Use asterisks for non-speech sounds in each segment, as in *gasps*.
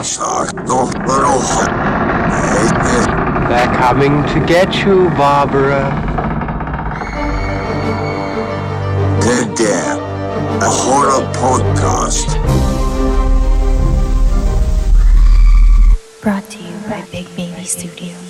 Sakto Baruch. They're coming to get you, Barbara. Dead Air, a horror podcast. Brought to you by Big Baby Studios.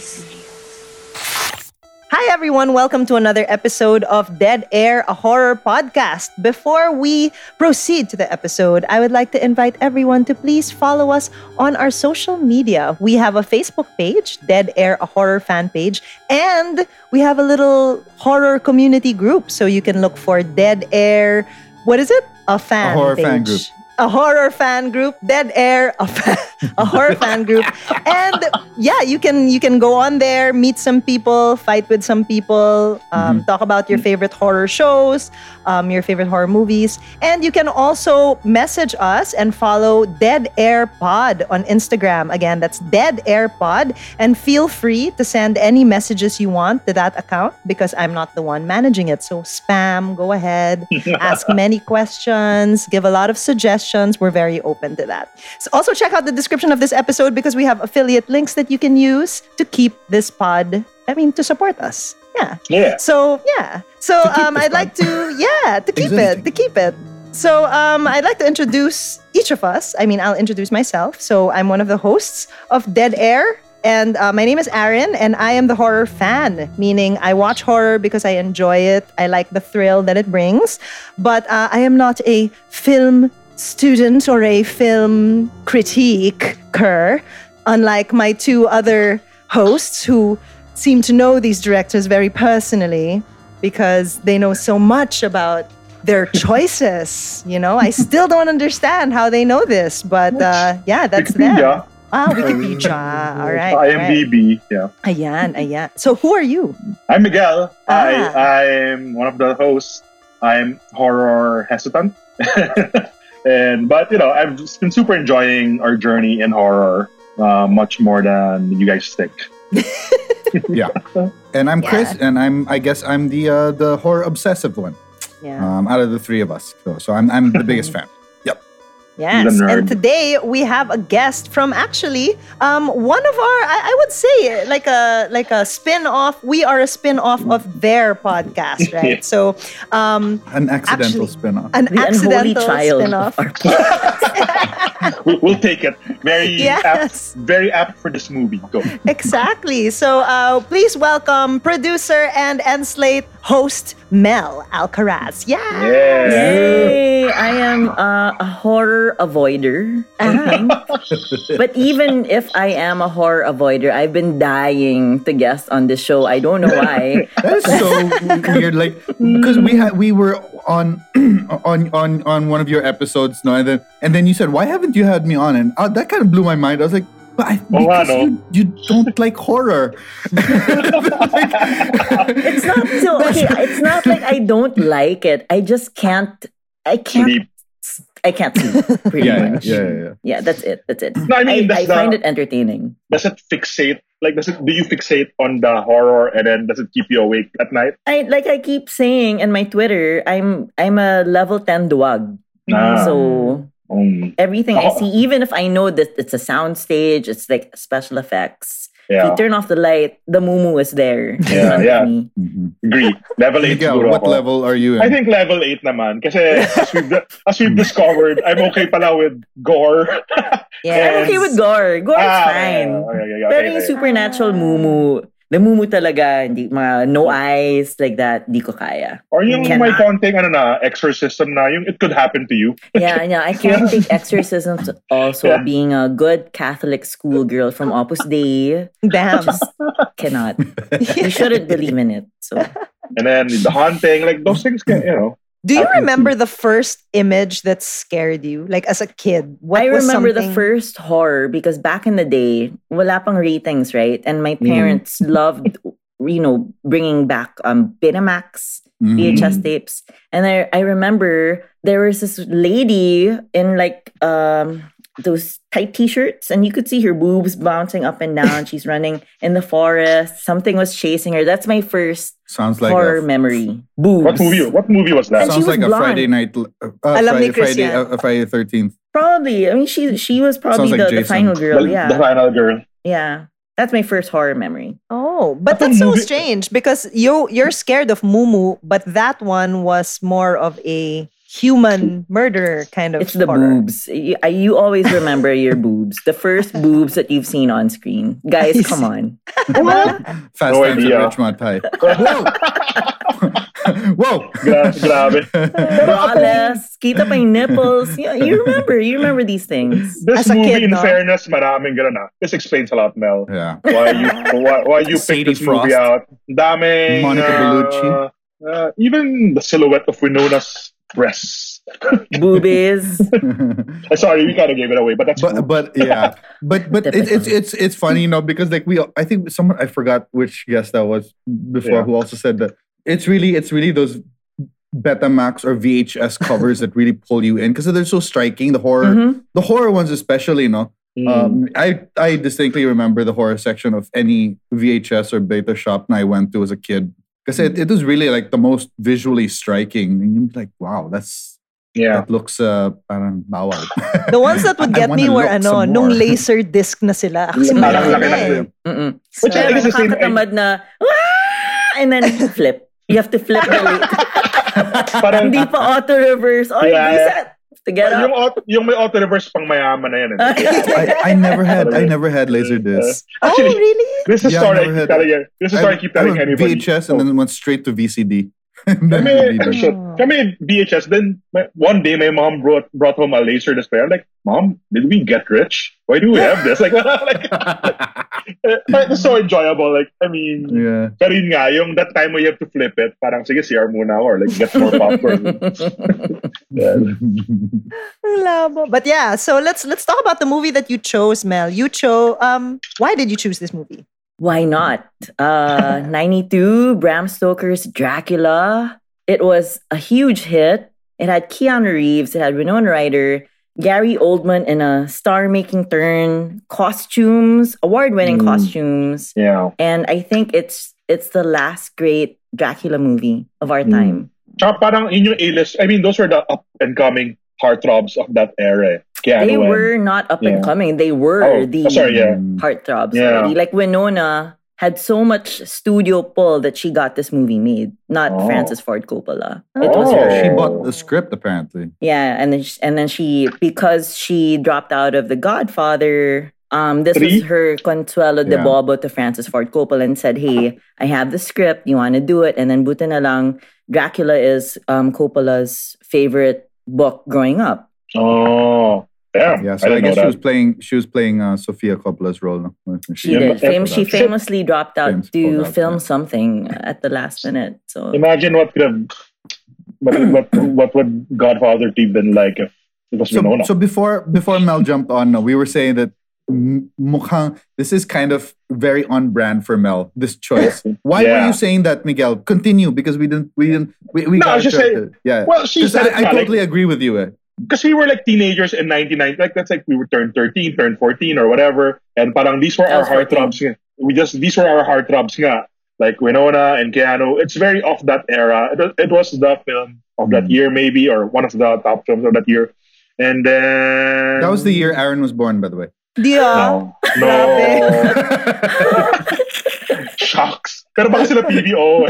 Hi, everyone. Welcome to another episode of Dead Air, a horror podcast. Before we proceed to the episode, I would like to invite everyone to please follow us on our social media. We have a Facebook page, Dead Air, a horror fan page, and we have a little horror community group. So you can look for Dead Air. What is it? A fan. A horror fan group. A horror fan group, Dead Air, a, fa- *laughs* a horror fan group, and yeah, you can you can go on there, meet some people, fight with some people, um, talk about your favorite horror shows, um, your favorite horror movies, and you can also message us and follow Dead Air Pod on Instagram. Again, that's Dead Air Pod, and feel free to send any messages you want to that account because I'm not the one managing it. So spam, go ahead, *laughs* ask many questions, give a lot of suggestions. We're very open to that. So also check out the description of this episode because we have affiliate links that you can use to keep this pod. I mean, to support us. Yeah. Yeah. So yeah. So um, I'd like to yeah to keep it to keep it. So um, I'd like to introduce each of us. I mean, I'll introduce myself. So I'm one of the hosts of Dead Air. And uh, my name is Aaron, and I am the horror fan, meaning I watch horror because I enjoy it. I like the thrill that it brings. But uh, I am not a film student or a film critiquer, unlike my two other hosts who seem to know these directors very personally because they know so much about their *laughs* choices. You know, I *laughs* still don't understand how they know this, but uh, yeah, that's them. *laughs* Ah, Wikipedia. All right. IMDb. Yeah. Ayan, ayan. So who are you? I'm Miguel. I Ah. I'm one of the hosts. I'm horror hesitant. And but you know, I've just been super enjoying our journey in horror uh, much more than you guys think. *laughs* Yeah. *laughs* And I'm Chris, and I'm I guess I'm the uh, the horror obsessive one Yeah. um, out of the three of us. So, so I'm I'm the biggest *laughs* fan. Yes, and today we have a guest from actually um, one of our I, I would say like a like a spin off. We are a spin off of their podcast, *laughs* right? So um, An accidental Actually- spin-off. an The unholy accidental child. spin off. our *laughs* We'll, we'll take it. Very Yes. apt, very apt for this movie. Go. exactly. So uh, please welcome producer and Enslate host Mel Alcaraz. Yeah. Yeah. Yay! I am uh, a horror avoider. but even if I am a horror avoider, I've been dying to guest on this show. I don't know why. *laughs* That is so weird. Like because we had we were on *clears throat* on on on one of your episodes, no, and then and then you said, "Why haven't you had me on?" And uh, that kind of blew my mind. I was like, "But I, Oh, because ano? you, you don't *laughs* like horror." It's not *laughs* so okay. It's not like I don't like it. I just can't. I can't. Sleep. I can't sleep. Pretty yeah, much. yeah, yeah, yeah. Yeah, that's it. That's it. No, I mean, I, that's the- find it entertaining. Does it fixate? Like, does it? Do you fixate on the horror, and then does it keep you awake at night? I like I keep saying in my Twitter, I'm I'm a level 10 duwag. Ah. So Um, everything I Oh. see, even if I know that it's a sound stage, it's like special effects. If you turn off the light, the mumu is there. Yeah, *laughs* yeah. me. Mhm. Agree. Level 8 Miguel, siguro what ako. level are you in? I think level 8 naman. Kasi as we've, as we've discovered, I'm okay pala with gore. Yeah, I'm okay with gore. Gore is Ah, fine. okay, okay, okay, Pero okay, yung okay. supernatural mumu, mumu talaga, hindi, mga no eyes, like that, di ko kaya. Or yung Cannot. may konting ano na, exorcism na, yung it could happen to you. Yeah, yeah. I can't take *laughs* exorcisms also Yeah. being a good Catholic schoolgirl from Opus Dei. Damn. Just *laughs* cannot. *laughs* You shouldn't believe in it. So And then the haunting, like those things can, you know. Do you remember the first image that scared you, like as a kid? What I was remember the first horror because back in the day, wala pang ratings, right? And my parents *laughs* loved, you know, bringing back um Betamax. VHS tapes. And I, I remember there was this lady in like um those tight t-shirts and you could see her boobs bouncing up and down. She's running in the forest. Something was chasing her. That's my first Sounds like horror a, memory. Boobs. What movie? What movie was that? And she sounds was like a blonde. Friday night. Uh, uh, Alam Friday, Chris Friday, uh, Friday Thirteenth. Probably. I mean, she she was probably like the, the final girl. the, yeah, the final girl. yeah. That's my first horror memory. Oh, but But that's so movie- strange because you you're scared of Mumu, but that one was more of a human murder kind of It's the horror. boobs. You, you always remember your boobs. The first boobs that you've seen on screen. Guys, I come see. on. *laughs* Fast No Times at idea. High. *laughs* Whoa! Whoa! Gra- grabe. Braless, kita pa yung nipples. You, you remember, you remember these things. This As movie, kid, in no? fairness, maraming ganun ah. This explains a lot, Mel. yeah. Why you why, why you picked this movie out? Daming Monica uh, Bellucci. uh, even the silhouette of Winona's breasts. Boobies. *laughs* Sorry, we kind of gave it away, but that's but but yeah *laughs* but but it, it's it's it's funny you know because like we i think someone i forgot which guest that was before Yeah. who also said that it's really it's really those betamax or vhs covers that really pull you in because they're so striking the horror Mhm. the horror ones especially you know Mm. um, I, I distinctly remember the horror section of any VHS or beta shop I went to as a kid because it, it was really like the most visually striking. And you're like, wow, that's yeah. that looks uh, parang bawal. The ones that *laughs* would get me wanna were look ano, some nung more. laser disc na sila. Kasi Parang malaki na na eh. Mm-mm. Which I Pero is the same- nakakatamad na, and then flip. You have to flip the *laughs* late. Parang, Hindi pa auto reverse. Oh, Yeah. Reset. To get yung, up. auto, yung may auto reverse pang mayaman na yan. eh. *laughs* I, I never had I never had laser discs. Oh, Actually, really? This is Yeah, I story I never keep had telling you. This is story I keep telling I went anybody. VHS and then went straight to VCD. And *laughs* then Kami, DVD. shit. Kami VHS. Then one day my mom brought brought home a laser display. I'm like, Mom, did we get rich? Why do we *laughs* have this? Like, *laughs* like it's so enjoyable. Like, I mean, yeah. pero yun nga, yung that time when you have to flip it, parang sige, CR muna or like get more popcorn. yeah. But yeah, so let's let's talk about the movie that you chose, Mel. You chose um why did you choose this movie? Why not? Uh, *laughs* 92, Bram Stoker's Dracula. It was a huge hit. It had Keanu Reeves, it had Winona Ryder, Gary Oldman in a star making turn, costumes, award winning Mm. costumes. yeah. And I think it's it's the last great Dracula movie of our Mm. time. Tsaka parang in yung A-list, I mean, those were the up and coming heartthrobs of that era. Keanu They were not up and Yeah. coming. They were Oh, the oh, sorry, yeah. heartthrobs Yeah. already. Like Winona had so much studio pull that she got this movie made, not Oh. Francis Ford Coppola. It was Oh. her. She bought the script apparently. Yeah, and then sh- and then she because she dropped out of The Godfather. Um, this Three? was her consuelo de Yeah. bobo to Francis Ford Coppola and said, "Hey, I have the script. You want to do it?" And then buta na lang, Dracula is um, Coppola's favorite book growing up. Oh, damn. Yeah, so I, I, guess she was playing she was playing uh, Sofia Coppola's role. No? She Yeah, did. Fam- she Shit. famously dropped out James to out, film yeah. something at the last minute. So Imagine what could have, what, what, what would Godfather team been like if it was So, Winona? so before before Mel jumped on, no, we were saying that m- mukhang this is kind of very on brand for Mel. This choice. *laughs* Why were you saying that, Miguel? Continue because we didn't we didn't we, we No, I got was just interrupted. yeah. well, she 'Cause said it I, I nga, like- totally agree with you. Because we were like teenagers in 99 like that's like we were turned 13 turned 14 or whatever. And parang these were our was 14. heartthrobs we just these were our heartthrobs nga. Like Winona and Keanu it's very of that era. It was, it was the film of that Mm. year maybe or one of the top films of that year. And then That was the year Aaron was born, by the way. Di no. No. *laughs* Shocks pero baka sila PBO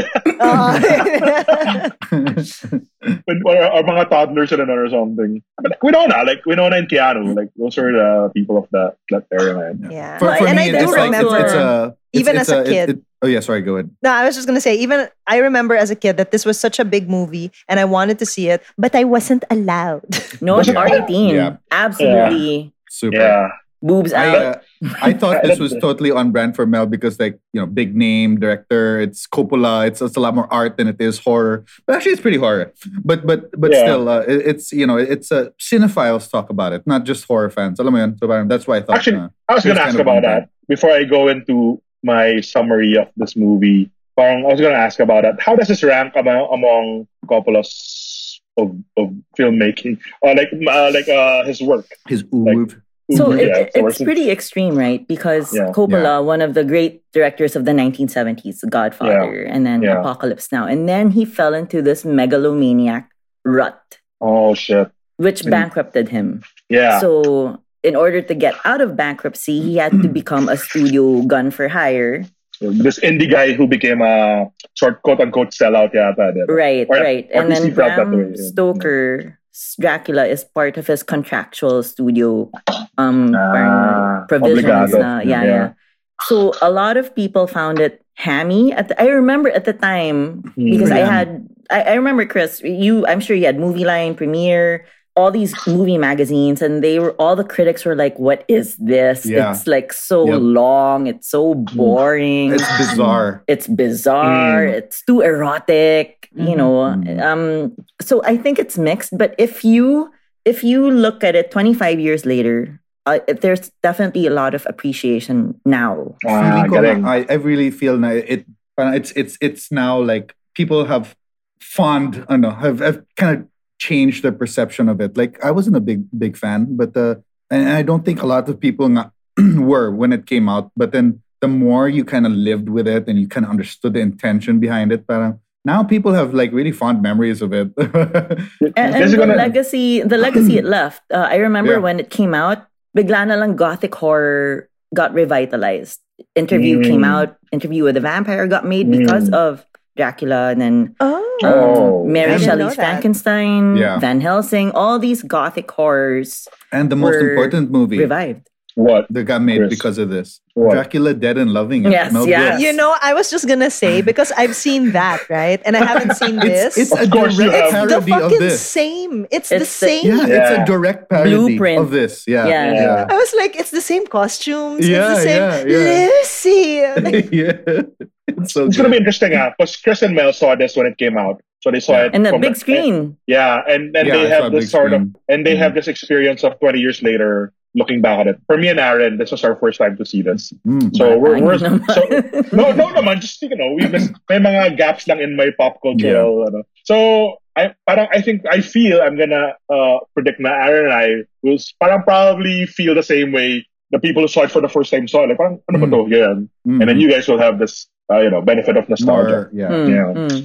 when, or, or mga toddlers sila na or something but like Winona like Winona and Keanu like those are the people of that that era man. yeah. For, for and me, I do it's like it's, it's a it's, Even it's as a it- kid. it- oh yeah, sorry. Go ahead. No, I was just gonna say, even I remember as a kid that this was such a big movie and I wanted to see it, but I wasn't allowed. no, it's Yeah. R18. Yeah. Absolutely. Super. yeah Boobs I, out. uh, I thought *laughs* this was totally on brand for Mel because, like, you know, big name director. It's Coppola. It's, it's a lot more art than it is horror. But actually, it's pretty horror. But but but Yeah. still, uh, it- it's you know, it's a cinephiles talk about it, not just horror fans. Alam mo yun? So that's why I thought. Actually, uh, I was gonna ask about that before I go into my summary of this movie. Parang I was gonna ask about that. How does this rank among among Coppola's of, of filmmaking? Or like uh, like uh, his work. his oeuvre. So it, Yeah, so it's we're- pretty extreme, right? Because Yeah. Coppola, one of the great directors of the 1970s, Godfather, and then Yeah. Apocalypse Now, and then he fell into this megalomaniac rut, Oh shit. which Mm. bankrupted him. Yeah. So, in order to get out of bankruptcy, he had to become a studio gun for hire. this indie guy who became a short quote unquote sellout yata. di ba? Right, Or- right. or And then he that way, Bram yeah. Dracula is part of his contractual studio um Ah, provisions na, yeah, Yeah. yeah. So a lot of people found it hammy. At the, I remember at the time because I had I, I remember Chris, you I'm sure you had Movie Line, Premiere, all these movie magazines, and they were all the critics were like, "What is this? Yeah. It's like so Yep. long. It's so boring. It's bizarre. it's bizarre. Mm. It's too erotic. You know. Mhm. Um. So I think it's mixed. But if you if you look at it 25 years later, uh, there's definitely a lot of appreciation now. Ah, Feeling ko I, I really feel na it it's it's it's now like people have fond ano have, have kind of changed their perception of it. Like I wasn't a big big fan, but uh and I don't think a lot of people nga *clears throat* were when it came out. But then the more you kind of lived with it and you kind of understood the intention behind it, parang now people have like really fond memories of it. *laughs* And, and the gonna- legacy, the legacy it *clears throat* left. Uh, I remember Yeah. when it came out, bigla na lang gothic horror got revitalized. Interview Mm. came out. Interview with the Vampire got made because Mm. of Dracula, and then Oh. um, Oh. Mary I didn't know Shelley's. Frankenstein, Yeah. Van Helsing, all these gothic horrors and the most important movie revived. What? that got made Chris. because of this. What? Dracula Dead and Loving It. Yes, Mel yes. Brooks. You know, I was just gonna say *laughs* because I've seen that, right? And I haven't seen this. It's, it's a Of course you direct have. the parody of this. same. It's, the It's the- same. Yeah, it's a direct parody Blueprint. of this. Yeah. Yeah. Yeah. I was like, it's the same costumes. Yeah, it's the same. yeah, yeah. Lucy. *laughs* Like, yeah. *laughs* It's so It's gonna be interesting, ah, because Chris and Mel saw this when it came out. So they saw it And the from big screen. Yeah, and and Yeah, they I have this big sort of and they Mhm. have this experience of 20 years later looking back at it. For me and Aaron, this was our first time to see this. Mm. So we're, Ay, we're so, no no naman just you know we just may mga gaps lang in my pop cultural ano. So I parang I think I feel I'm gonna uh, predict na Aaron and I will parang probably feel the same way the people who saw it for the first time saw it. Like parang ano ba to? Yeah. Mm. And then you guys will have this uh, you know benefit of nostalgia. More, yeah. Mm, Yeah. mm.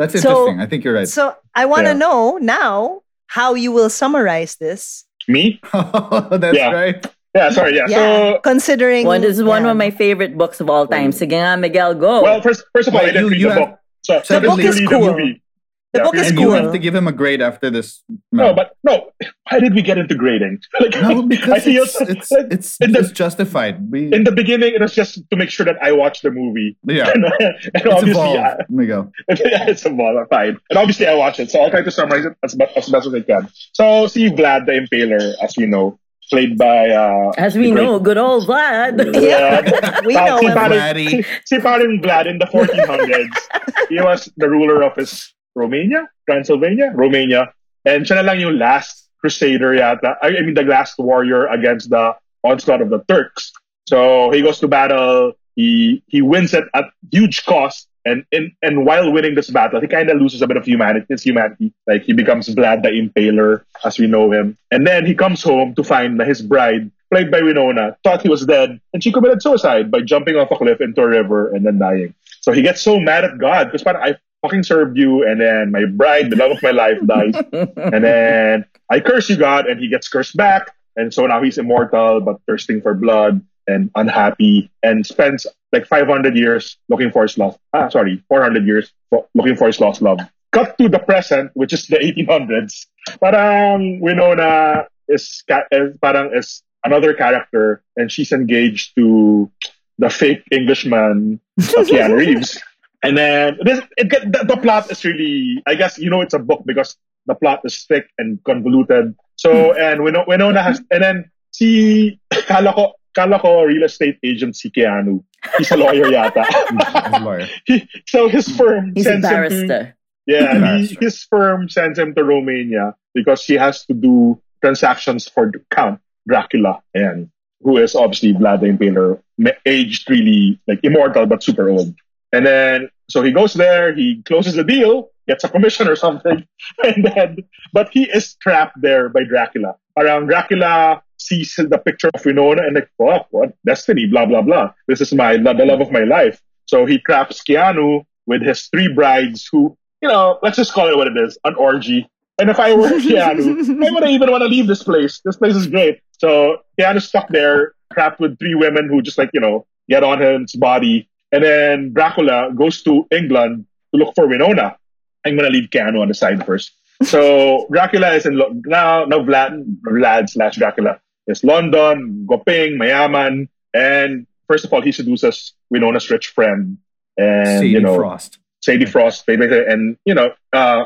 That's So- interesting. I think you're right. so I want to Yeah. know now how you will summarize this. Me? *laughs* That's Yeah. right. Yeah, sorry, yeah. Yeah, So considering One this is one yeah. of my favorite books of all time. Sige nga, Miguel, go. well first first of all Well, I didn't you- read you the have- book. So The book is cool. the movie. The Yeah, book is And and you have to give him a grade after this. No, but no. Why did we get into grading? *laughs* Like, no, because I feel it's it's like, it's, in the- it's justified. We, in the beginning, it was just to make sure that I watched the movie. yeah, *laughs* and, and it's obviously, evolved. I, There we go. yeah, *laughs* it's a ball, fine. And obviously, I watched it, so I'll try to summarize it as, as best as I can. So, see Vlad the Impaler, as we know, played by uh, As we great- know, good old Vlad. Yeah. we Uh, know si him. Paring- Vladdy. si Paring Vlad in the 1400s. he was the ruler of his Romania, Transylvania, Romania. And siya na lang yung last crusader yata. I I mean, the last warrior against the onslaught of the Turks. So he goes to battle. He he wins it at huge cost. And in and while winning this battle, he kind of loses a bit of humanity. His humanity, like he becomes Vlad the Impaler, as we know him. And then he comes home to find that his bride, played by Winona, thought he was dead, and she committed suicide by jumping off a cliff into a river and then dying. So he gets so mad at God because I fucking served you, and then my bride, the love of my life, dies. *laughs* and then I curse you, God, and he gets cursed back. And so now he's immortal, but thirsting for blood and unhappy, and spends like 500 years looking for his lost. Ah, sorry, 400 years looking for his lost love. Cut to the present, which is the 1800s. Parang Winona is, is parang is another character, and she's engaged to the fake Englishman *laughs* Keanu Reeves. And then this, it get, the, the plot is really, I guess you know it's a book because the plot is thick and convoluted. So hmm. and Winona, Winona has, and then si *coughs* kala ko, kala ko real estate agent si Keanu. He's a lawyer yata. *laughs* As a lawyer. He- so his firm He's a sends him to, eh? yeah, he, his firm sends him to Romania because he has to do transactions for Count Dracula, and who is obviously Vlad the Impaler, aged really like immortal but super old. And then so he goes there, he closes the deal, gets a commission or something, *laughs* and then but he is trapped there by Dracula. Around Dracula sees the picture of Winona and like, fuck, what destiny, blah blah blah. This is my the love of my life. So he traps Keanu with his three brides, who you know, let's just call it what it is, an orgy. And if I were *laughs* Keanu, I wouldn't even want to leave this place. This place is great. So Keanu's stuck there, trapped with three women who just like you know get on his body. And then Dracula goes to England to look for Winona. I'm gonna leave Keanu on the side first. So *laughs* Dracula is in Lo- now now Vlad Vlad slash Dracula is London, Goping, Mayaman, and first of all he seduces Winona's rich friend and Sadie you know Frost. Sadie Frost, basically, and you know uh,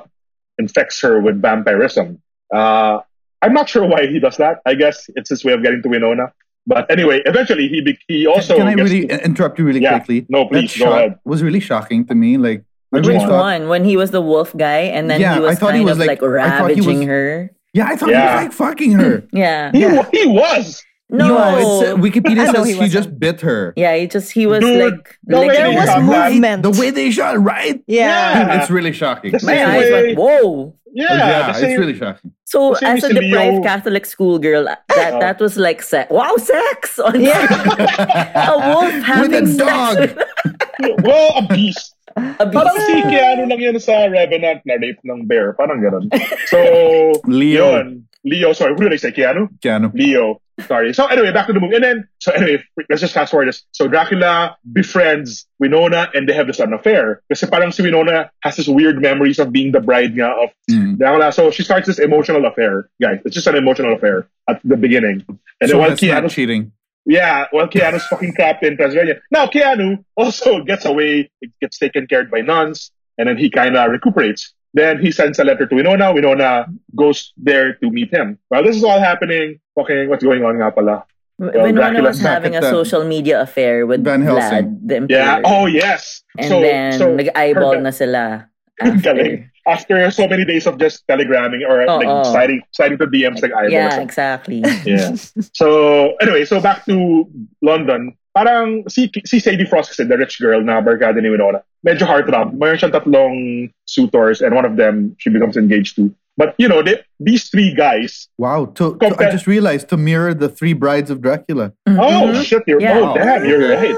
infects her with vampirism. Uh, I'm not sure why he does that. I guess it's his way of getting to Winona. But anyway, eventually he be- he also Can I really to- interrupt you really Yeah. quickly? No, That please, go shot ahead. was really shocking to me. Like, Which really Which thought- one? When he was the wolf guy and then Yeah, he I thought kind he was of like- like, I thought he ravaging was- her. Yeah, I thought Yeah. he was like fucking her. Yeah. he, wa- he was. No. No, it's, uh, *laughs* Wikipedia I says he he, just bit her. yeah, he just he was Dude, like the way they There was shot her. that- movement. The way they shot, right? yeah. Yeah. It's really shocking. This My eyes way- went, whoa. Yeah, yeah, the it's really shocking. So as a si Leo- deprived Catholic schoolgirl, that Oh. that was like sex. Wow, sex! *laughs* On *laughs* a wolf having With a dog. with well, a beast. a beast. Parang si Keanu lang yun sa Revenant na rape ng bear. Parang ganun. So, Leo. yun. Leo, sorry, who did I say? Keanu? Keanu. Leo. Sorry. So anyway, back to the movie. And then, so anyway, let's just fast forward this. So Dracula befriends Winona and they have this an affair. Kasi parang si Winona has this weird memories of being the bride nga of Mm. Dracula. So she starts this emotional affair. Guys, it's just an emotional affair at the beginning. And so then while cheating. yeah, while Keanu's fucking trapped in Transylvania. Now Keanu also gets away, gets taken care of by nuns, and then he kind of recuperates. Then he sends a letter to Winona. Winona goes there to meet him. While this is all happening, fucking what's going on nga pala? Winona Dracula's was having a the- social media affair with Van Vlad, Helsing. the emperor. Yeah. Oh yes. And so then so nag-eyeball her- na sila *laughs* after. after so many days of just telegramming or Oh, like oh. sliding sliding to DMs like eyeballs. Yeah, exactly. *laughs* Yeah. *laughs* So anyway, so back to London. Parang si, si Sadie Frost kasi, the rich girl na barkada ni Winona, medyo heartthrob. Mayroon siyang tatlong suitors and one of them she becomes engaged to. But you know, they, these three guys, Wow. To, to- I just realized to mirror the three brides of Dracula. oh Mhm. shit, you're Yeah. oh damn, you're right.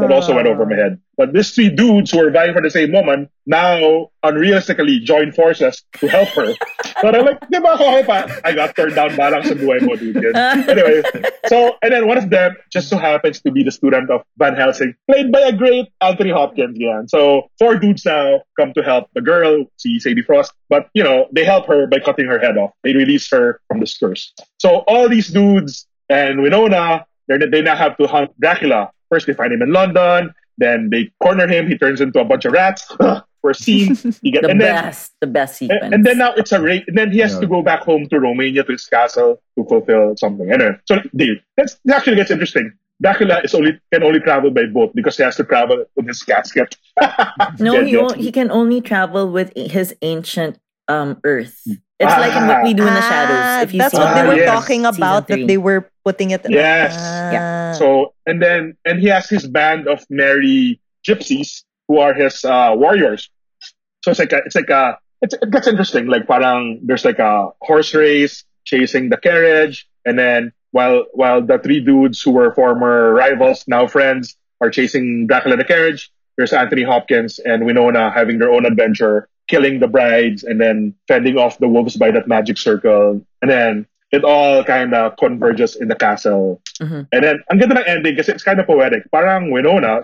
That also went over my head. But these three dudes who are vying for the same woman now unrealistically join forces to help her. *laughs* But I'm like, di ba ako pa? I got turned down balang sa buhay mo, dude. *laughs* Anyway, so, and then one of them just so happens to be the student of Van Helsing, played by a great Anthony Hopkins. Yeah. So, four dudes now come to help the girl, see Sadie Frost, but, you know, they help her by cutting her head off. They release her from this curse. So, all these dudes and Winona, they're, they now have to hunt Dracula. First, they find him in London. Then they corner him. He turns into a bunch of rats *laughs* for a scene. *laughs* You get, The and then best, the best sequence. and, and then now it's a race. And then he has Yeah. to go back home to Romania to his castle to fulfill something. Anyway, so dude, that's it actually gets interesting. Dracula is only can only travel by boat because he has to travel with his casket. *laughs* no, Get he, it. he can only travel with his ancient um Earth. It's like in what we do in the shadows. Ah, If you that's see what they Ah, were yes. talking about. That they were putting it. Yes. Ah. So and then and he has his band of merry gypsies who are his uh, warriors. So it's like a, it's like a it's, it gets interesting. Like parang there's like a horse race chasing the carriage, and then while while the three dudes who were former rivals now friends are chasing Dracula the carriage, there's Anthony Hopkins and Winona having their own adventure, killing the brides and then fending off the wolves by that magic circle, and then it all kind of converges in the castle. Mhm. And then, ang ganda ng ending kasi it's kind of poetic. Parang Winona,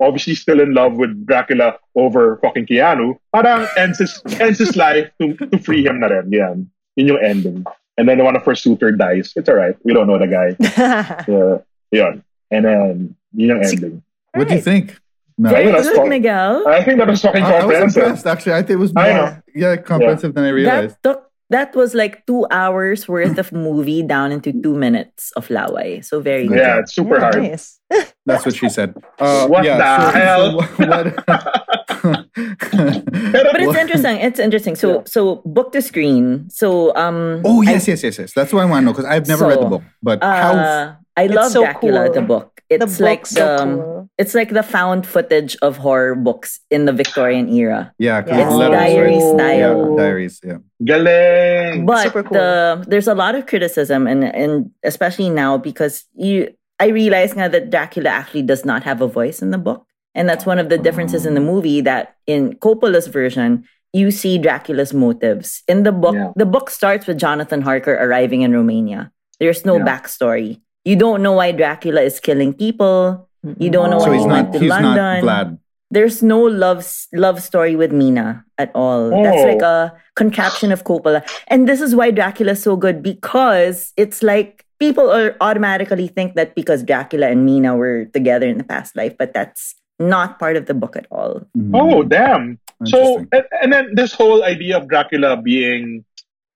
obviously still in love with Dracula over fucking Keanu, parang ends his, ends his life to, to free him na rin. Yan. Yun yung ending. And then one of her suitor dies. It's alright. We don't know the guy. *laughs* Yeah. Yun. And then, yun yung ending. What do you think? No. Very Ayun, good, fun. Miguel. I think that was fucking I, I was comprehensive. impressed actually. I think it was more yeah comprehensive than I realized. That took that was like two hours worth of movie down into two minutes of laway. So very good. Yeah, it's super Yeah, hard. nice. *laughs* That's what she said. Uh, What yeah, the so, hell? So *laughs* what, *laughs* But it's interesting. It's interesting. So so book to screen. So um oh I- yes, yes, yes, yes. That's what I want to know because I've never read the book. But how? I It's love so Dracula, cool. the book. The It's like book's the so cool. it's like the found footage of horror books in the Victorian era. Yeah, because Yeah. it's letters, Diary right? style. Yeah, diaries. Yeah. galing. But Super cool. the, there's a lot of criticism, and and especially now because you, I realize now that Dracula actually does not have a voice in the book, and that's one of the differences in the mm. movie. That in Coppola's version, you see Dracula's motives. In the book, Yeah. the book starts with Jonathan Harker arriving in Romania. There's no Yeah. backstory. You don't know why Dracula is killing people. You don't know So why he's he not. went to He's London not Vlad. there's no love love story with Mina at all. That's Oh. like a contraption of Coppola. And this is why Dracula is so good because it's like people are automatically think that because Dracula and Mina were together in the past life, but that's not part of the book at all. Mhm. Oh, damn. So, and, and then this whole idea of Dracula being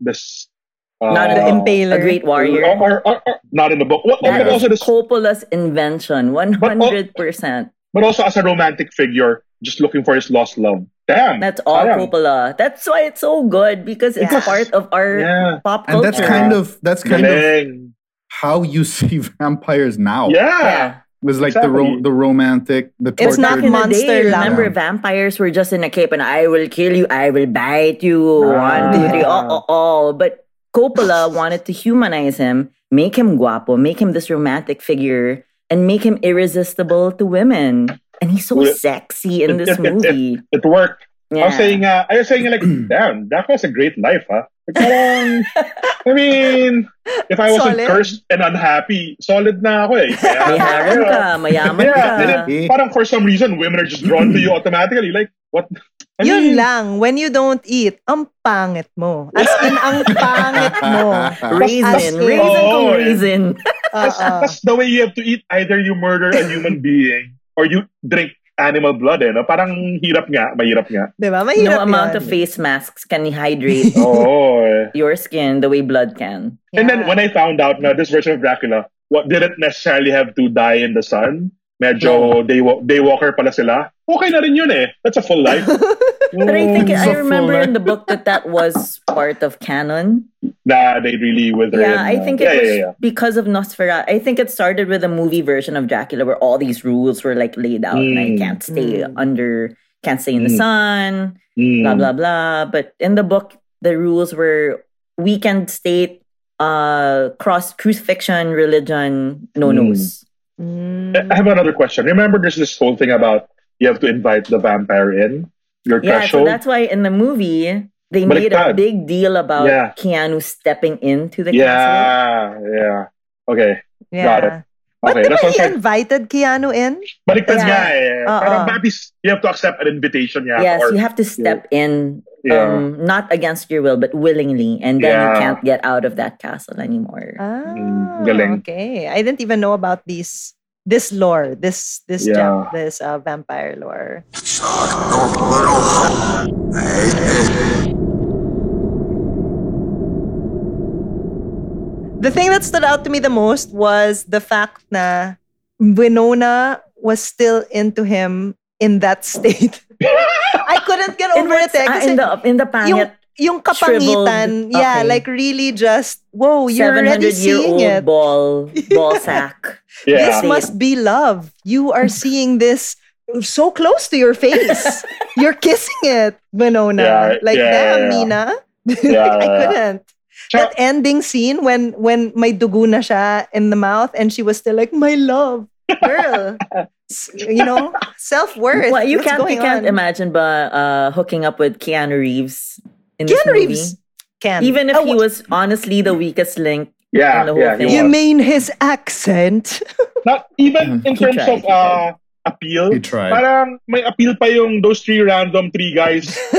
this. Uh, Not The at all. impaler. A great warrior. Or, or, or, or- not in the book. Well, That but also is this, Coppola's invention, 100%. but also as a romantic figure, just looking for his lost love. Damn. That's all Sayang. Coppola. That's why it's so good because it's Yeah. part of our Yeah. pop and culture. that's kind of that's kind of how you *laughs* see vampires now. Yeah. yeah. It was like the ro- the romantic, the tortured. It's not Back in the Monster day, lang. remember Yeah. vampires were just in a cape and I will kill you, I will bite you, one, two, three, oh, oh, oh. But Coppola wanted to humanize him, make him guapo, make him this romantic figure, and make him irresistible to women. And he's so sexy in it- this it- it- movie. It worked. I Yeah. was saying, uh, I was saying like, *clears throat* damn, that was a great life, huh? Like, parang, *laughs* I mean, if I wasn't Solid. cursed and unhappy, solid na ako eh. Kaya, *laughs* May harem ka, mayaman Yeah, ka. and then, parang for some reason, women are just drawn to you *clears throat* automatically. Like, what? I Yun lang, when you don't eat, ang pangit mo. As in, ang pangit mo. *laughs* Reason, As in- reason Oh, kung eh. reason. That's, that's the way you have to eat. Either you murder a human being or you drink animal blood. Eh, no? Parang hirap nga, mahirap nga. Diba? No Mahirap amount yun. of face masks can hydrate *laughs* eh. your skin the way blood can. And then Yeah. when I found out na this version of Dracula, what didn't necessarily have to die in the sun. Medyo day daywalker pala sila. Okay na rin yun eh. That's a full life. *laughs* But I think It's I a remember in the book that that was *laughs* part of canon. na they really wither. Yeah, in, I uh, think it yeah, was yeah, yeah. because of Nosferatu. I think it started with a movie version of Dracula where all these rules were like laid out. Like Mm. can't stay Mm. under, can't stay in the Mm. sun, Mm. blah blah blah. But in the book, the rules were weekend state, uh, cross crucifixion, religion, no nos. Mm. I have another question. Remember, there's this whole thing about you have to invite the vampire in your Yeah, so that's why in the movie they made a big deal about Yeah. Keanu stepping into the castle. yeah, yeah. Okay, yeah. got it. But Okay, diba that's he also invited Keanu in? baliktad Yeah. nga eh. Parang babis, you have to accept an invitation yeah. Yes, or, you have to step in yeah. um not against your will but willingly and then you can't get out of that castle anymore Ah, Mm, okay. I didn't even know about these this lore, this this Yeah. gem, this uh, vampire lore. The thing that stood out to me the most was the fact that Winona was still into him in that *laughs* state. I couldn't get in, over it. what's- Eh, ah, in the in the pangit yung kapangitan, shriveled- yeah, okay. like really just, whoa, you're seven already hundred year seeing old it. ball *laughs* ball sack. yeah. This must be love. You are seeing this so close to your face. *laughs* You're kissing it, Winona. Yeah, like, yeah, damn, yeah. Mina. *laughs* Yeah, I yeah. couldn't. That ending scene when when may dugo na siya in the mouth and she was still like, my love, girl. You know, self-worth. Well, you What's can't you can't on? imagine but uh hooking up with Keanu Reeves in this Keanu movie. Reeves can. Even if Oh, he was honestly the weakest link yeah, and the whole yeah. thing. You mean his accent? *laughs* Not even in He terms tried, of uh, appeal. He tried. Parang may appeal pa yung those three random three guys *laughs*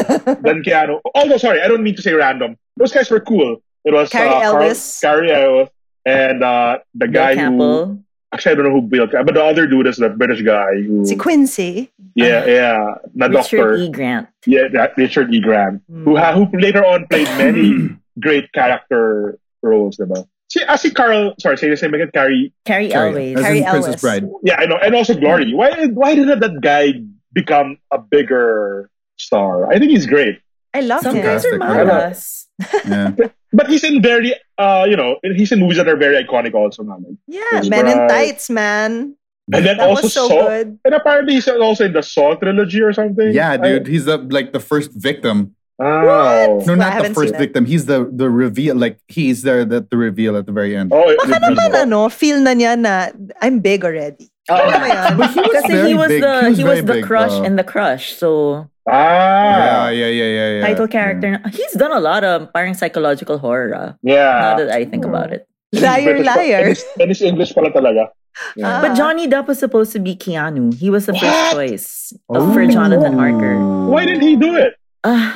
than Keanu. Although, sorry, I don't mean to say random. Those guys were cool. It was Cary uh, Carl- Elwes. Cary Elwes, and uh, the Bill guy who Campbell. Actually I don't know who Bill, Campbell, but the other dude is the British guy who si Quincy. yeah uh, yeah the Richard doctor E. Grant. yeah that Richard E Grant hmm. who ha- who later on played many *clears throat* great character roles, diba? Si, ah, si Carl, sorry, say the same again, Cary. Cary Cary, as Cary in Princess Bride. Yeah, I know, and also Glory. Hmm. Why why did that guy become a bigger star. I think he's great. I love Some him. guys are Fantastic. malas. Yeah. *laughs* But he's in very, uh, you know, he's in movies that are very iconic also. man. Like, Yeah, Chris Men in Tights, man. And then That also was so Saw. good. And apparently he's also in the Saw trilogy or something. yeah, I- dude. He's the like the first victim. Oh. No, Well, not the first seen it. victim. He's the the reveal. Like he's there at the reveal at the very end. Oh, Baka naman ano, feel na niya na I'm big already. Ano ba yan? But he was Kasi very he was big. the He was he was the big, crush uh, in the crush. So Ah. Yeah, yeah, yeah, yeah, yeah. title character. na- He's done a lot of parang psychological horror. ah, Yeah. now that I think about it. Liar, British pa- liar. And it's, English pala talaga. Yeah. Ah. But Johnny Depp was supposed to be Keanu. He was the first choice of- for Jonathan Harker. Why didn't he do it? Uh,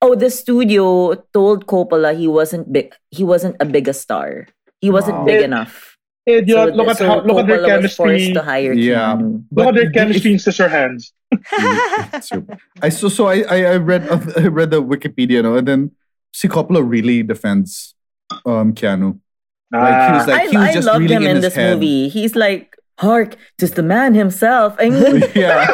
oh, the studio told Coppola he wasn't big. He wasn't a big a star. He wasn't Wow. big Eh, enough. Eh, you know, so look at so how look at their Coppola was chemistry. to hire Yeah. Keanu. Look at their But chemistry in Sister Hands. *laughs* I so so I I, I read *laughs* I read the Wikipedia, no, and then si Coppola really defends um Keanu. Like he was Ah. like I, he was I just loved reeling him in in this head. movie. He's like, Hark, just the man himself. I mean, *laughs* yeah.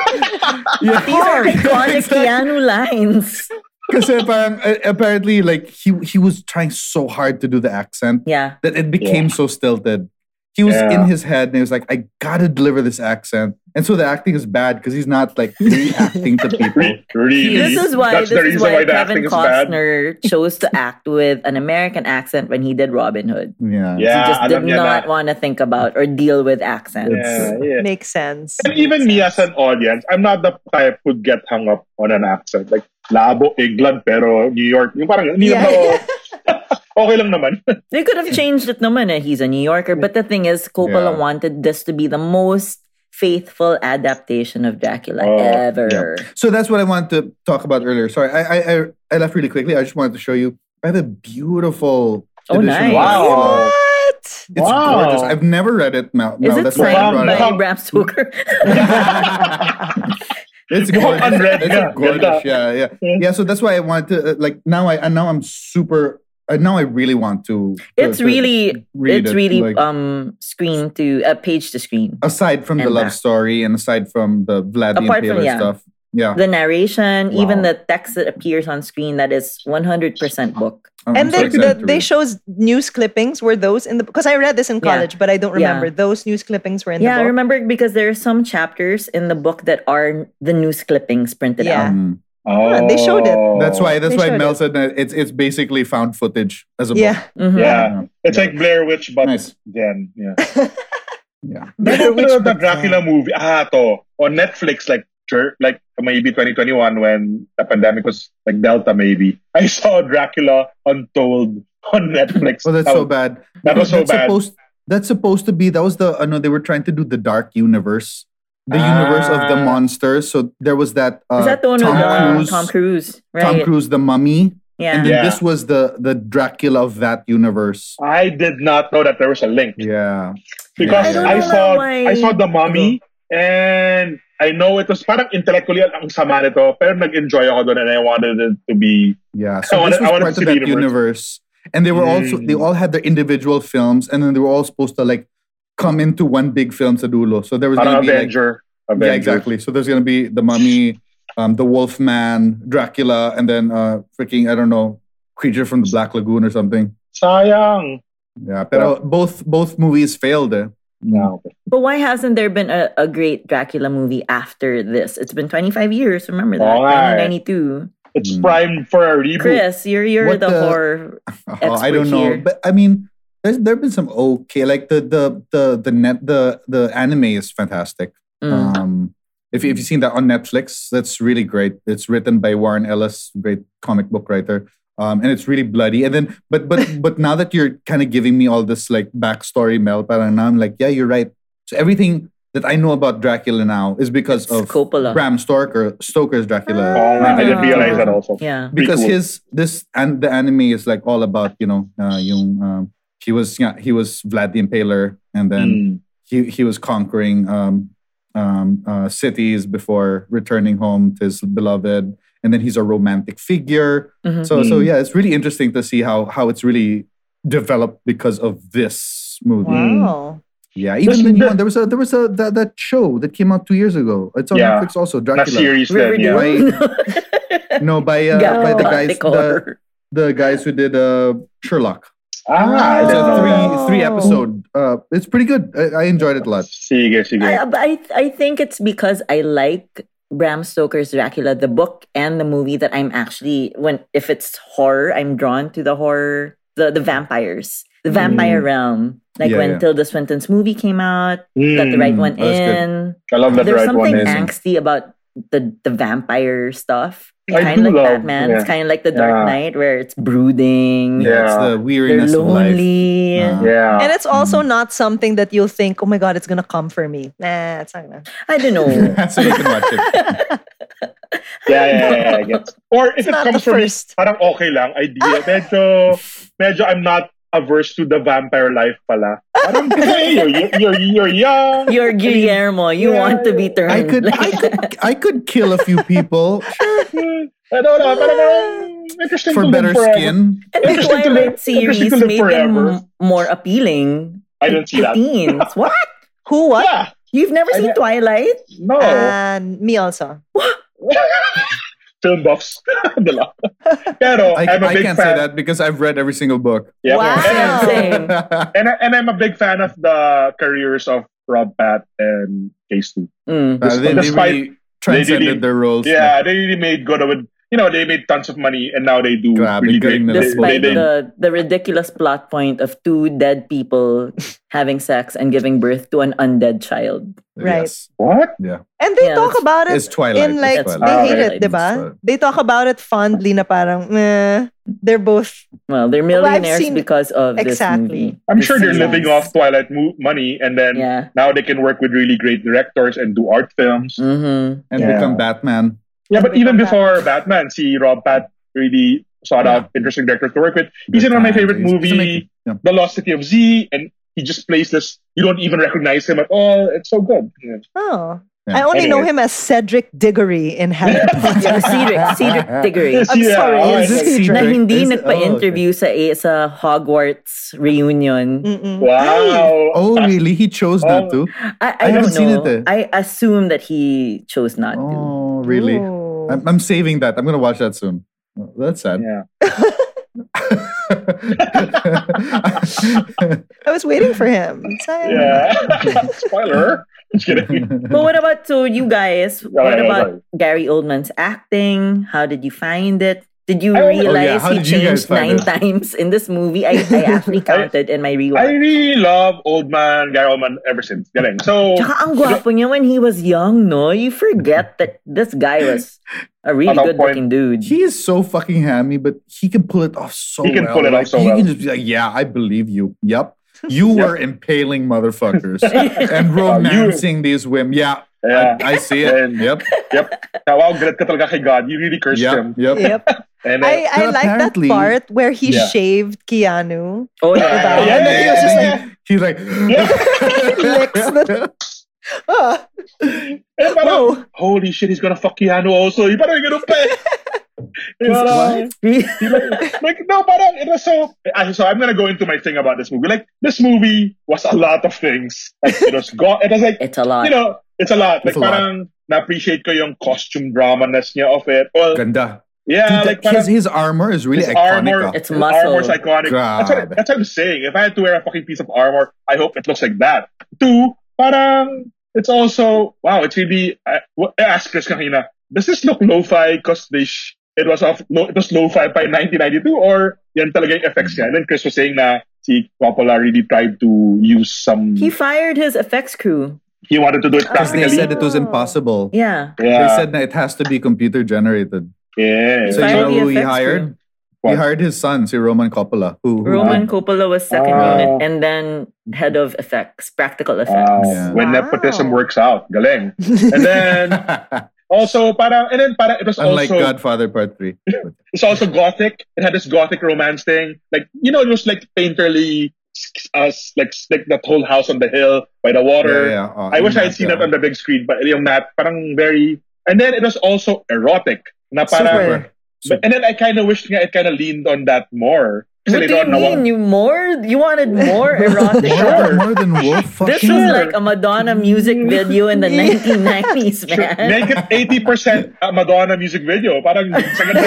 yeah. these are iconic Keanu lines. Because uh, apparently like he he was trying so hard to do the accent Yeah. that it became so stilted. He was Yeah. in his head and he was like, I gotta deliver this accent. And so the acting is bad because he's not like reacting to *laughs* people. Really? This is why That's this is why, why Kevin acting bad. Costner chose to act with an American accent when he did Robin Hood. Yeah. He Yeah, just did not want to think about or deal with accents. Yeah, yeah. Makes sense. And even me as an audience, I'm not the type who'd get hung up on an accent. Like, labo, England, pero New York. Yung parang, hindi Yeah. ako- *laughs* okay lang naman. *laughs* They could have changed it naman eh. He's a New Yorker. But the thing is, Coppola Yeah. wanted this to be the most faithful adaptation of Dracula Oh, ever. So that's what I wanted to talk about earlier. Sorry, I I I, I left really quickly. I just wanted to show you. I have a beautiful Oh, edition. nice. of Dracula. What? It's Wow. gorgeous. I've never read it. Mel. Is Mel, it that's why signed brought it by. Bram Stoker? *laughs* *laughs* It's Mukhang gorgeous. unread It's ka. gorgeous. Ganda. Yeah, yeah, Yeah. yeah. So that's why I wanted to uh, like now. I and now I'm super. Uh, now I really want to. to- it's to really, read it's it, really like- um screen to uh, page to screen. aside from the love back. story and aside from the Vlad the Apart from- Impaler yeah. stuff. Yeah. The narration, even the text that appears on screen, that is 100% book. Oh, and so then the, they read. shows news clippings. Were those in the because I read this in Yeah. college, but I don't Yeah. remember those news clippings were in yeah, I the book. remember because there are some chapters in the book that are the news clippings printed Yeah. out. Mm. Oh. they showed it. That's why. That's They why Mel it. said that it's it's basically found footage as a Yeah, book. Mhm. Yeah. It's like Blair Witch, but Nice. again, yeah. *laughs* Yeah. Blair Witch, Witch, the but Dracula movie. Ah, to. On Netflix, like, sure, like maybe 2021 when the pandemic was like Delta, maybe. *laughs* I saw Dracula Untold on Netflix. *laughs* Oh, that's so bad. That was so that's bad. Supposed, that's supposed to be. That was the. I know they were trying to do the dark universe, the universe of the Ah. monsters. So there was that. Uh, Is that the one Tom with uh, Cruise? Tom Cruise? Right. Tom Cruise, the Mummy, Yeah. and then Yeah. this was the the Dracula of that universe. I did not know that there was a link. Yeah. Because I I, saw why- I saw the mummy and I know it was parang intellectually ang sama nito pero nag-enjoy ako doon and I wanted it to be Yeah. I So wanna- this was I wanna part see of that universe. And they were also they Mm. all had their individual films, and then they were all supposed to like come into one big film sa dulo. So there was parang gonna be like Avenger. Yeah, exactly. So there's gonna be the Mummy, um, the Wolfman, Dracula, and then uh, freaking I don't know, creature from the Black Lagoon or something. Sayang. Yeah, pero both both movies failed. Eh. Yeah. But why hasn't there been a, a great Dracula movie after this? It's been 25 years. Remember that? Oo nga eh. 1992. It's Mm. primed for a reboot. Chris, you're you're the, the- horror. *laughs* Oh, I don't know, here. but I mean, there's there've been some okay, like the the the the net the the anime is fantastic. Mm. Um, if you- if you've seen that on Netflix, that's really great. It's written by Warren Ellis, great comic book writer. Um, and it's really bloody. And then, but but *laughs* but now that you're kind of giving me all this like backstory, Mel, parang now I'm like, yeah, you're right. So everything that I know about Dracula now is because It's of Coppola. Bram Stoker, Stoker's Dracula. Oh, I didn't realize that also. Yeah. because cool. his this and the anime is like all about you know uh, yung um, he was yeah, he was Vlad the Impaler and then Mm. he he was conquering um, um, uh, cities before returning home to his beloved and then he's a romantic figure Mhm. so so Mm. yeah it's really interesting to see how how it's really developed because of this movie wow. Yeah, even the new one. There was a there was a that, that show that came out two years ago. It's on Yeah. Netflix also. Na Dracula. series then, yeah. Why- *laughs* No, by uh, by the guys the, the guys who did uh, Sherlock. Ah, It's a I three don't know. three episode. Uh, it's pretty good. I, I enjoyed it a lot. See Sige, sige. I, but I, I think it's because I like Bram Stoker's Dracula, the book and the movie that I'm actually when if it's horror, I'm drawn to the horror, the the vampires, the vampire realm. Like Yeah, when yeah. Tilda Swinton's movie came out, got the right Mm, one that's good. in. I love that the There's right one something angsty about the the vampire stuff. I Kind of like love- Batman. yeah. It's kind of like the Dark Knight where it's brooding. Yeah. It's the They're weariness of life. lonely. Uh, Yeah. And it's also not something that you'll think, oh my God, it's gonna come for me. Nah, it's not gonna. I don't know. so you can watch it. *laughs* Yeah, yeah, yeah, I get. *laughs* Or if It's it comes the from me, first. parang okay lang, idea. Medyo, medyo I'm not averse to the vampire life pala. Parang, *laughs* hey, you're, you're, you're young. You're Guillermo. You Yeah. want to be turned. I could I could I could kill a few people I don't know, parang, parang interesting for to better forever. skin. And the Interesting to live- Twilight series interesting to live made them forever. m- more appealing I didn't see that. teens. *laughs* What? Who? What? Yeah, You've never I seen ne- Twilight? no. And me also. *laughs* Film buffs. *laughs* Dala. Pero I, I'm a I big can't fan. say that because I've read every single book. Yeah. Wow. And, *laughs* and, I- and I'm a big fan of the careers of Rob Pat and Casey. Mm. Uh, they, they really transcended really- their roles. Yeah, they really made good of it. You know, they made tons of money and now they do Grabe, really great. galing nila. They, they, Despite the, the ridiculous plot point of two dead people *laughs* having sex and giving birth to an undead child. Right. Yes. what? Yeah. And they Yeah, talk about it It's Twilight. in like it's they hate Twilight. it, diba? Twilight. They talk about it fondly na parang eh, they're both Well, they're Well, millionaires seen- because of this Exactly. movie. I'm This sure they're series. living off Twilight mo- money and then Yeah. now they can work with really great directors and do art films. Mm-hmm. And Yeah. become Batman. Yeah, but even before Batman. Batman, see Rob Pat really sought out interesting directors to work with. He's in one of my favorite He's- he's movie. Yeah. The Lost City of Z, and he just plays this. You don't even recognize him at all. It's so good. Yeah. oh. Yeah. I only know him as Cedric Diggory in Harry *laughs* Potter. Cedric, Cedric Diggory. *laughs* I'm yeah, sorry, oh, is I this see. na Cedric? hindi Is- nagpa-interview sa, sa Hogwarts reunion. Mm-mm. Wow. Oh, really? He chose not Oh. to? I, I, I haven't don't seen know. it, eh. I assume that he chose not to. Oh, really? Ooh. I'm, I'm saving that. I'm going to watch that soon. That's sad. Yeah. *laughs* I was waiting for him. Sayang. Yeah. *laughs* Spoiler. Just. But what about so you guys? What yeah, about sorry. Gary Oldman's acting? How did you find it? Did you Oh, realize yeah. He did you guys changed nine it? times in this movie? I, I actually *laughs* counted in my I really love Old Man, Gary Oldman ever since. Galing. So, Tsaka ang gwapo niya when he was young, no? You forget that this guy was a really At that good looking dude. he is so fucking hammy, but he can pull it off so He can well. pull it off Like, so he well. can just be like, yeah, I believe you. Yep. You *laughs* were impaling motherfuckers *laughs* and oh, romancing these women. Yeah, yeah. I, I see it. And- Yep. Yep. Tawag galit ka talaga kay God. You really cursed Yep. him. Yep. Yep. *laughs* And uh, I, I like that part where he Yeah. shaved Keanu. Oh, Diba? yeah. Yeah, yeah, he was just like, *laughs* He's like, licks the- *laughs* ah, and parang, holy shit, he's gonna fuck Keanu also. He parang ganun pa eh. You know, like, like, no, parang it was so. I- So I'm gonna go into my thing about this movie. Like this movie was a lot of things. Like it was go. It was like it's a lot. you know, it's a lot. Like It's a lot. parang na-appreciate ko yung costume drama-ness niya of it. Well, Ganda. yeah, Dude, like that- his, his armor is really his iconic. armor, ah. It's his muscle. armor's iconic. That's what, that's what I'm saying. If I had to wear a fucking piece of armor, I hope it looks like that. Two, parang it's also wow. It's really. I, what- I asked Chris kanina, does this look lo-fi because they sh- it was off lo, it was lo-fi by 1992 or yan talaga yung effects niya? And then Chris was saying na si Coppola really tried to use some. He fired his effects crew. He wanted to do it Because they said it was impossible. Yeah. They said that it has to be computer generated. yeah. So you know who he hired? crew. He hired his son, si Roman Coppola, who, who Roman Coppola was second Oh. unit and then head of effects, practical effects. Wow. Yeah. When Wow. nepotism works out, galing. *laughs* And then *laughs* also para and then para it was Unlike also Godfather Part 3. *laughs* it's also gothic. It had this gothic romance thing. Like you know, it was like painterly us like like that whole house on the hill by the water. Yeah, yeah. Oh, I wish I had yeah. seen it on the big screen, but yung map parang very and then it was also erotic. Na parang, Super. but, and then I kind of wished nga it kind of leaned on that more. Kasi What do you on, nawa- mean? You more? You wanted more erotic? More than, more than wolf This fucking. was like a Madonna music video in the *laughs* 1990s, man. Make it 80% a Madonna music video. Parang sagad na,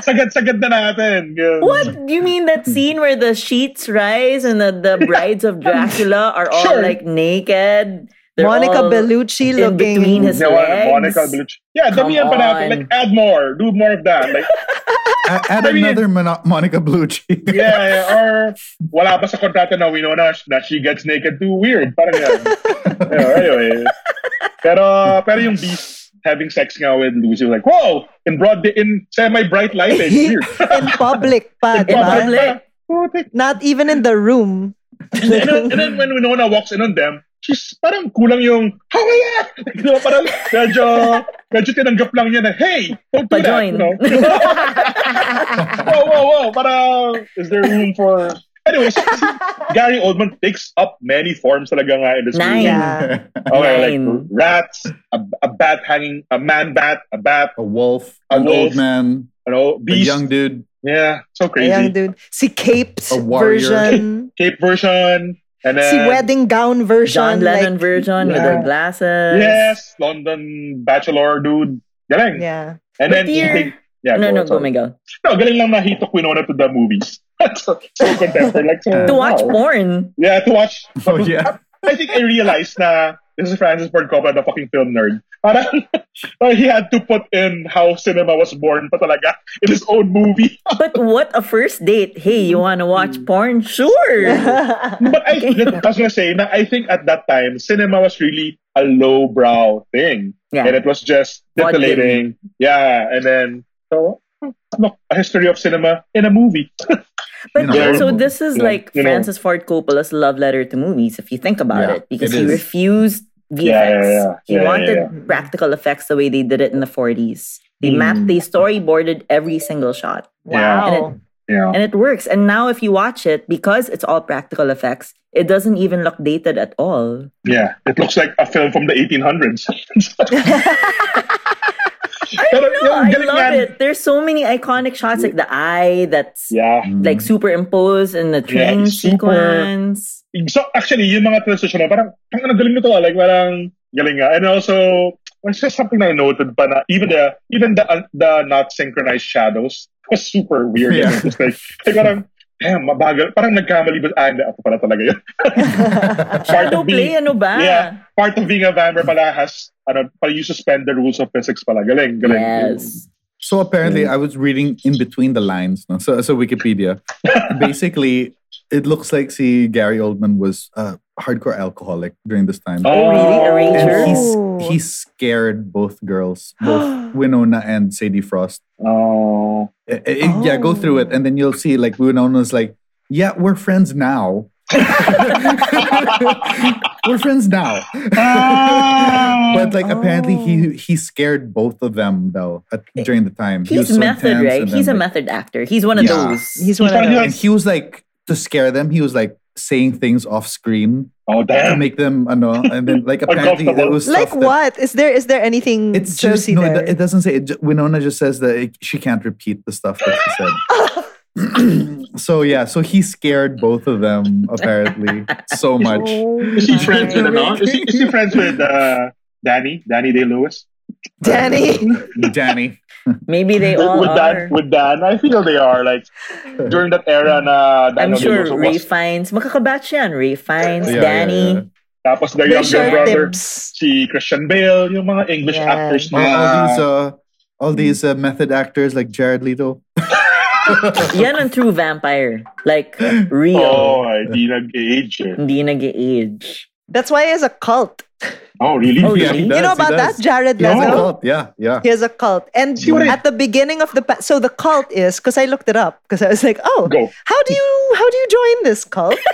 *laughs* sagad, sagad na natin. Yun. What? You mean that scene where the sheets rise and the, the brides of *laughs* Dracula are all Sure. like naked? They're Monica all Bellucci in looking. between his Yeah, legs. Monica Bellucci. Yeah, Come damihan pa natin. Like, add more. Do more of that. Like, *laughs* A- add I mean- another Mono- Monica Bellucci. *laughs* yeah, yeah, or wala pa sa kontrata na Winona na that she gets naked too weird. Parang yan. *laughs* yeah, anyway. Pero, pero yung beast having sex nga with Lucy, like, whoa! In broad, day, in semi-bright lighting. Eh, weird. in public pa, In diba? public. Putik. Not even in the room. And then, and then when Winona walks in on them, she's parang kulang yung, how are you? *laughs* Di ba, parang medyo, medyo tinanggap lang niya na, hey, don't do that. You know? whoa, whoa, whoa. Parang, is there room for... Anyway, so, Gary Oldman takes up many forms talaga nga in this Nine. movie. Yeah. *laughs* Okay, like Nine. rats, a, a bat hanging, a man bat, a bat, A wolf, A an wolf. old man, you know, a beast. young dude. yeah, so A crazy. young dude. Si Capes A version. Cape version. And then, si wedding gown version. John Lennon like, version with Yeah. the glasses. Yes, London Bachelor dude. Galing. Yeah. And But then, dear- take- yeah, no, no, go. Miguel. No, galing lang na he took Winona to the movies. *laughs* so, so contemporary. Like, so, To watch wow. porn. Yeah, to watch. Oh, yeah. *laughs* I think I realized na this is Francis Ford Coppola, the fucking film nerd. Parang, *laughs* parang he had to put in how cinema was born pa talaga in his own movie. *laughs* But what a first date. Hey, you want to watch porn? Sure. *laughs* But I, I was gonna say, na I think at that time, cinema was really a lowbrow thing. Yeah. And it was just titillating. Yeah, and then, so, hmm, look, a history of cinema in a movie. But You know, so this is yeah, like you know. Francis Ford Coppola's love letter to movies, if you think about Yeah, it, because it he is. refused VFX. Yeah, yeah, yeah. He Yeah, yeah, wanted yeah. practical effects the way they did it in the 40s. They Mm. mapped, they storyboarded every single shot, Yeah. Wow. Yeah. and it works. And now, if you watch it, because it's all practical effects, it doesn't even look dated at all. Yeah, it looks like a film from the 1800s. *laughs* *laughs* No, yung I love it. There's so many iconic shots, like the eye that's Yeah. like superimposed in the train super- sequence. So actually, yung mga transition na parang, ang galing nito ah, like parang galing nga. And also, it's just something I noted pa na even the even the uh, the not synchronized shadows was super weird. Yeah. It was like, like parang, damn, mabagal. Parang nagkamali ba? Ah, hindi, ako pala talaga yun. *laughs* Shadow of being- play, ano ba? Yeah. Part of being a vampire pala has, ano, pala you suspend the rules of physics pala. Galing, galing. Yes. So apparently, I was reading in between the lines. No? So, so Wikipedia. *laughs* Basically, it looks like see Gary Oldman was a hardcore alcoholic during this time. Oh, really? A rager? and he's Oh. he scared both girls, both *gasps* *gasps* *gasps* Winona and Sadie Frost. Oh. Eh, eh, eh, Yeah, go through it, and then you'll see like Winona's like, "Yeah, we're friends now. *laughs* we're friends now." but like apparently he he scared both of them though at, during the time. He was He's so method, intense, right? and He's a like- method actor. He's one of Yeah. those. He's one of parang those. and he was like to scare them. He was like saying things off screen Oh, to make them, ano, and then like *laughs* apparently there was Like stuff that- what? Is there is there anything It's just juicy no. there? It, it doesn't say. It, Winona just says that it- she can't repeat the stuff that she said. *laughs* so yeah, so he scared both of them apparently so *laughs* much. Oh Is he my friends with ano? Is he, is he friends with uh, Danny? Danny Day Lewis? Danny. *laughs* Danny. Maybe they all with are. With Dan, I feel they are like during that era na I'm Daniel sure Deluso Ray was. Fiennes, makakabatch yan. Ray Fiennes, Yeah, Danny. yeah, Tapos their They younger share brother, tips. si Christian Bale, yung mga English Yeah. actors All, na. all these uh, all these uh, method actors like Jared Leto. *laughs* Yan ang true vampire. Like, real. oh, hindi nag-age. eh. Hindi nag-age. That's why he has a cult. *laughs* Oh, really? Oh, Yeah, really? he you does, know he about that. Jared He has a Leto? cult, Yeah, yeah. He has a cult. And See what I- at the beginning of the pa- so the cult is because I looked it up because I was like, oh, Go. how do you how do you join this cult? *laughs*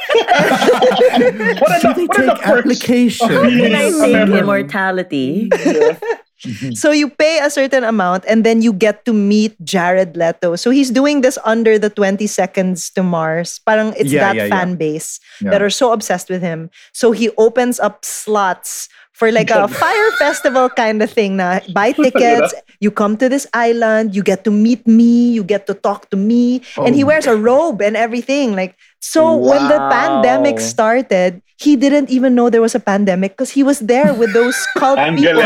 What are the, they what are the take perks? application? of being Can I a take member? immortality? *laughs* so you pay a certain amount and then you get to meet Jared Leto. So he's doing this under the 20 seconds to Mars. Parang it's Yeah, that yeah, fan yeah. base Yeah. that are so obsessed with him. So he opens up slots for like a fire festival kind of thing na buy *laughs* tickets, you come to this island, you get to meet me, you get to talk to me, and he Oh. wears a robe and everything. Like so when the pandemic started, he didn't even know there was a pandemic because he was there with those *laughs* cult people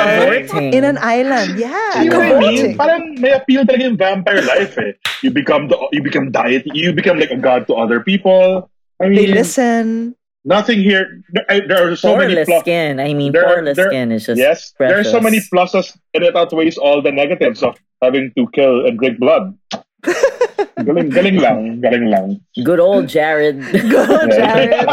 in an island. Yeah. You know what I mean? Parang may appeal talaga yung vampire life eh. You become the, you become deity, you become like a god to other people. I They listen. Nothing here. There, there are so many plus. skin. I mean, There poreless there- skin is just Yes, there are so many pluses, and it outweighs all the negatives of having to kill and drink blood. *laughs* galing, galing lang, galing lang. Good old Jared. *laughs* Go, Jared.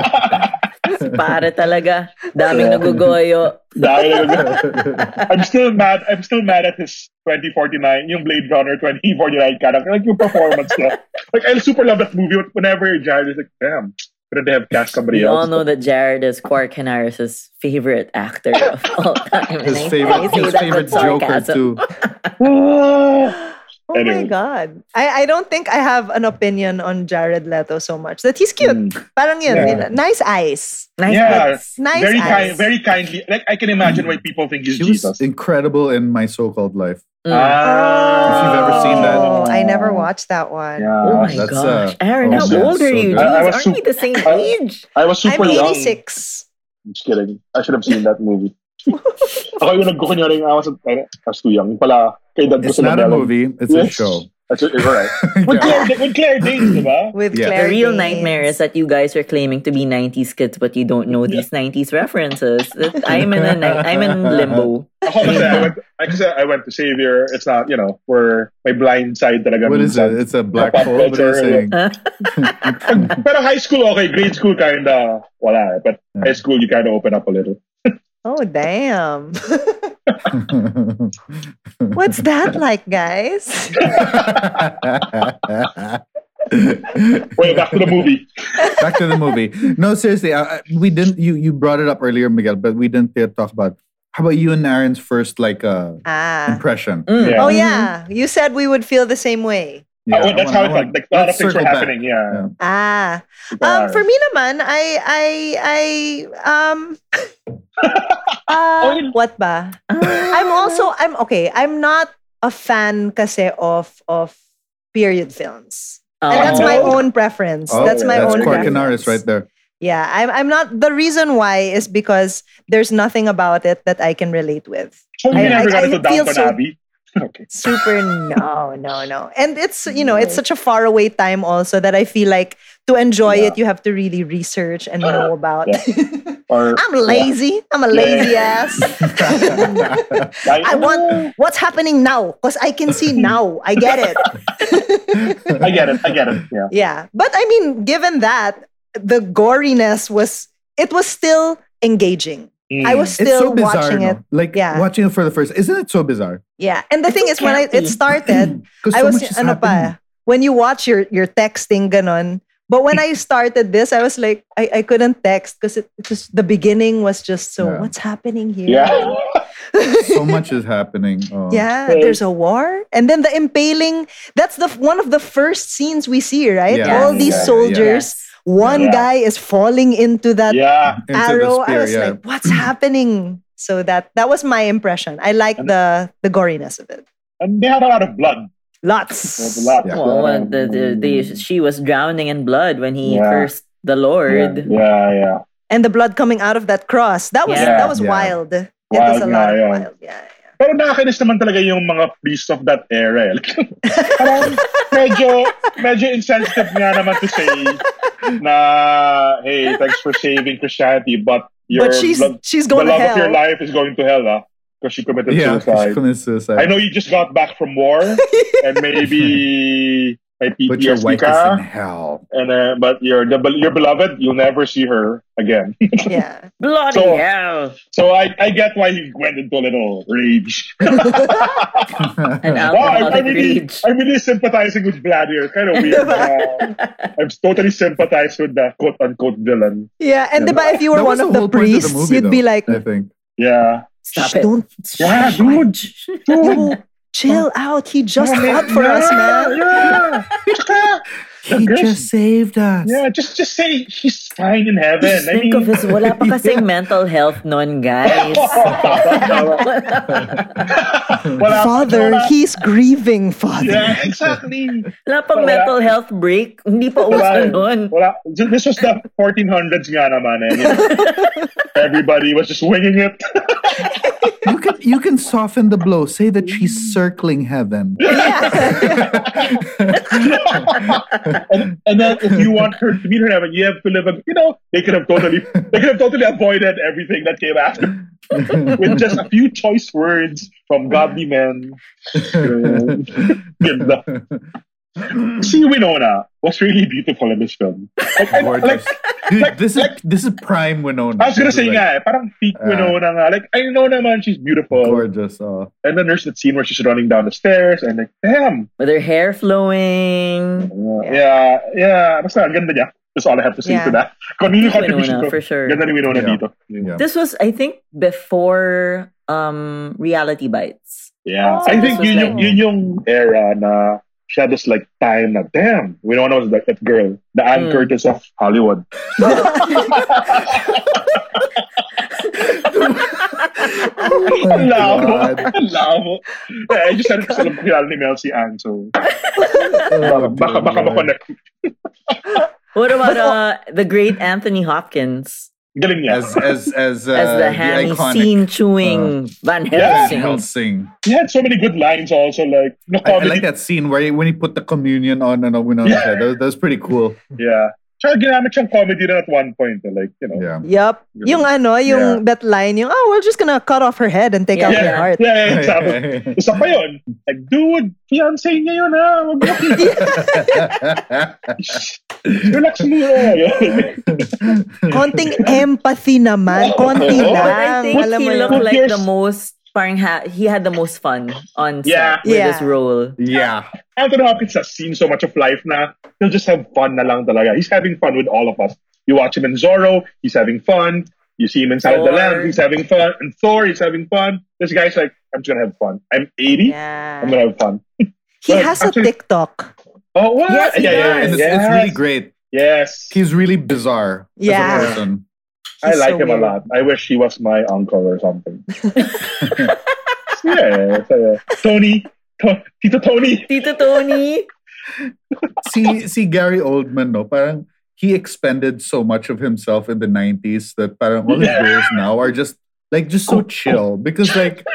Para talaga. Daming Yeah. nagugoyo. *laughs* I'm still mad. I'm still mad at his 2049, yung Blade Runner 2049 character, like yung performance niya. Like I super love that movie. Whenever Jared is like, damn, couldn't they have cast somebody We all else? know that Jared is Quark Canaris' favorite actor of all *laughs* time. His I- I favorite, his favorite Joker sarcasm. too. *laughs* *laughs* Oh my God. I, I don't think I have an opinion on Jared Leto so much. That he's cute. Mm. Parang yun. Yeah. yun. Nice eyes. Nice Yeah. lips. Nice very eyes. kind, very kindly. Like I can imagine why people think he's He was Jesus. incredible in my so-called life. Mm. Ah. If you've ever seen that. Oh, I never watched that one. Yeah. Oh my That's, gosh. uh, Aaron, oh, how man, old are you? good. Jeez, I- I was aren't we the same I- age? I was super I'm young. 86. I'm just kidding. I should have seen that movie. Ako yung nagkukunyaring I was, I was too young. Yung Pala, kay dad It's not a movie. It's a show. That's it, you're right. *laughs* With Yeah. Claire, with Claire Danes, di? *laughs* With Yeah. Claire The real Danes. nightmare is that you guys are claiming to be 90s kids, but you don't know these 90s references. I'm in a ni- I'm in limbo. *laughs* Ako kasi I went, I, kasi I went to Xavier. It's not, you know, for my blind side talaga. What is minsan. it? It's a black hole. What are you saying? Pero high school, okay. Grade school, kinda, wala. eh. But Yeah. high school, you kinda open up a little. Oh, damn. *laughs* What's that like, guys? Wait, back to the movie. Back to the movie. No, seriously, I, I- we didn't. You you brought it up earlier, Miguel, but we didn't yet talk about. How about you and Aaron's first like uh, ah. impression? Mm. Yeah. Oh, yeah. You said we would feel the same way. Yeah, Oh, that's how want- it I felt. want- Like, a lot of things were circle back. happening. Yeah. Yeah. Ah. Um, for me naman, I, I, I, um, *laughs* uh, what ba? I'm also, I'm, okay, I'm not a fan kasi of, of period films. And that's my Oh. own preference. Oh, that's my that's own Quark preference. Canaris right there. Yeah, I'm, I'm not, the reason why is because there's nothing about it that I can relate with. So you I- I- I feel so- Abbey? Okay. Super no, no, no. And it's you know, it's such a far away time also that I feel like to enjoy Yeah. it you have to really research and know *laughs* about. *laughs* Or I'm lazy. I'm a lazy *laughs* ass. I want what's happening now because I can see now. I get it. I get it. I get it. Yeah. Yeah. But I mean, given that, the goriness was it was still engaging. Mm. I was It's still so bizarre, watching no? it. Like Yeah. watching it for the first. Isn't it so bizarre? Yeah. And the thing so is when I, it started, started, *clears throat* 'Cause I so was much is ano happening. pa, when you watch your your texting ganon. But when I started this, I was like, I, I couldn't text because it, it was the beginning was just so Yeah. what's happening here? Yeah. *laughs* So much is happening. Oh. Yeah, Right. there's a war, and then the impaling. That's the one of the first scenes we see, right? Yeah. All these Yeah. soldiers. One Yeah. guy is falling into that yeah. Into the arrow. I was yeah. like, what's happening? So that that was my impression. I like the the goriness of it. And they had a lot of blood. Lots. There's a lot. Yeah. Well, oh, the, the, the, she was drowning in blood when he Yeah. cursed the Lord. yeah, yeah. and the blood coming out of that cross. That was Yeah. that was Yeah. wild. It was a Wild lot of yun. wild. Yeah. Pero nakakainis naman talaga yung mga priests of that era. eh. Like, *laughs* parang medyo, medyo insensitive nga naman to say na, hey, thanks for saving Christianity, but your But she's blood, she's the going to love of your life is going to hell, ah, because she committed Yeah, *laughs* she suicide. committed suicide. I know you just got back from war, *laughs* and maybe my but your PTSD wife is in hell. and uh, but your the, your beloved, you'll never see her again. *laughs* Yeah. Bloody So- hell! so I, I get why he went into a little rage. *laughs* An Wow, I'm, I'm really, rage. I'm really sympathizing with Vlad here. Kind of *laughs* weird. Uh, I'm totally sympathized with the quote unquote villain. Yeah, and Yeah. diba, if you were That one of the the whole point of the priests, movie, you'd be like, I think. Yeah. Stop "Shh, it. don't Yeah, dude. you chill out. He just fought for us, man. Yeah. He just saved us. Yeah, just just say he's fine in heaven. Just I think mean, of his, wala pa *laughs* kasing mental health nun, guys. *laughs* Wala- Father, wala- he's grieving, Father. Yeah, exactly. Wala pang Wala. mental health break. Hindi pa uso Wala, nun. wala. This was the 1400s nga naman. Eh. You *laughs* know, Everybody was just winging it. You can you can soften the blow. Say that she's circling heaven. and, and then if you want her to meet her in heaven, you have to live. A, *laughs* you know, they could have totally, they could have totally avoided everything that came after *laughs* with just a few choice words from godly men. Ganda. *laughs* See, Winona was really beautiful in this film. Like, I- Gorgeous. like, Dude, like- this is like- this is prime Winona. I was gonna This is say like nga, eh, parang peak Ah. Winona nga. Like, I know naman she's beautiful. gorgeous. Oh. And then there's that scene where she's running down the stairs and like, damn. With her hair flowing. Yeah, yeah. Basta, ang ganda niya. That's all I have to say Yeah. to that. Kung ano yung contribution Winona, for sure. Ganda ni Winona Yeah. dito. Yeah. This was, I think, before um Reality Bites. Yeah. Oh, I think this was yun yung, yun yung era na she had this like time na, damn, Winona was like that girl. The Anne Mm. Curtis of Hollywood. *laughs* Oh my Ang labo. God. Ang labo. Yeah, I just had to *laughs* alam kilala ni Mel si Anne, so Oh, baka, baka dear makonect. What about uh, the great Anthony Hopkins Galing niya. As as as, uh, *laughs* as the hammy iconic scene chewing Van Van Helsing? Helsing. He had so many good lines also, like, no I, I like that scene where he, when he put the communion on and Winona's Yeah. head. That, was- that was pretty cool. Yeah. Tsaka ginamit siyang comedy rin at one point. eh, Like, you know. Yeah. Yup. Yung ano, yung that line, yung, oh, we're just gonna cut off her head and take Yeah. out her Yeah, heart. yeah, yeah, exactly. Isa pa yun. Like, dude, fiancé niya yun ha. Wag mo. *laughs* Relax muna. Konting empathy naman. Konti Oh, But I lang. think Alam he mo yun. looked like the most parang ha- he had the most fun on set Yeah. with Yeah. this role. yeah. Anthony Hopkins has seen so much of life na he'll just have fun na lang talaga. He's having fun with all of us. You watch him in Zorro, he's having fun. You see him in Silent of the Thor. Land, he's having fun. And Thor, he's having fun. This guy's like, I'm just gonna have fun. I'm 80, I'm gonna have fun. *laughs* He Well, has a TikTok. Oh, what? Yes, he yeah, yeah, And it's, yes. it's really great. Yes. He's really bizarre Yeah. as a person. I like so him a lot. I wish he was my uncle or something. *laughs* *laughs* yeah, so, uh, Tony, to, Tito Tony. Tito Tony. *laughs* see see Gary Oldman no parang he expended so much of himself in the 90s that parang all his Yeah. roles now are just like just so chill because like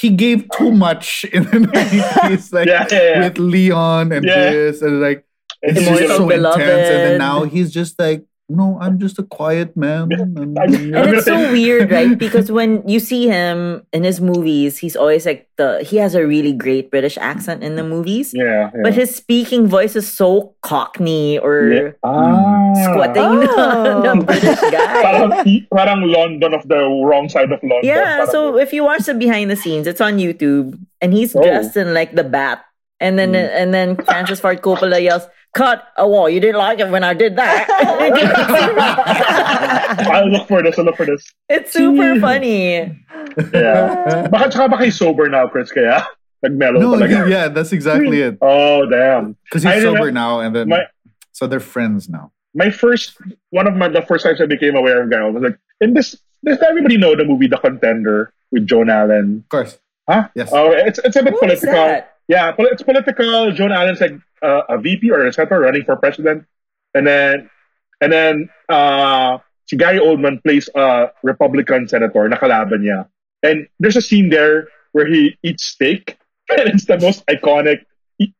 he gave too much in the 90s like Yeah, yeah, yeah. with Leon and Yeah. this and like And it's he's just so Immortal intense and then now he's just like no I'm just a quiet man *laughs* and, I'm- you know, And it's so weird, right? Because when you see him in his movies, he's always like the he has a really great British accent in the movies. Yeah, yeah. But his speaking voice is so cockney yeah. or Ah. squatting *laughs* Oh. na, na British guy. Parang, parang London of the wrong side of London. Yeah, Parang- so if you watch the behind the scenes, it's on YouTube, and he's Oh. dressed in like the bat, and then and then Francis Ford Coppola yells, "Cut! Oh, well, you didn't like it when I did that." *laughs* *laughs* I'll look for this. I'll look for this. it's super hmm. funny. Yeah. Baka tsaka baka he's sober now, Chris, kaya nag-mellow no talaga. he- yeah that's exactly it Oh, damn. because he's remember- sober now and then My- so they're friends now my first one of my the first times I became aware of Gary was like in this does everybody know the movie The Contender with Joan Allen? of course Huh? yes Oh, it's it's a bit What is political. Yeah, it's political. Joan Allen's like uh, a VP or a senator running for president, and then and then uh, si Gary Oldman plays a Republican senator nakalaban niya. And there's a scene there where he eats steak, *laughs* and it's the most iconic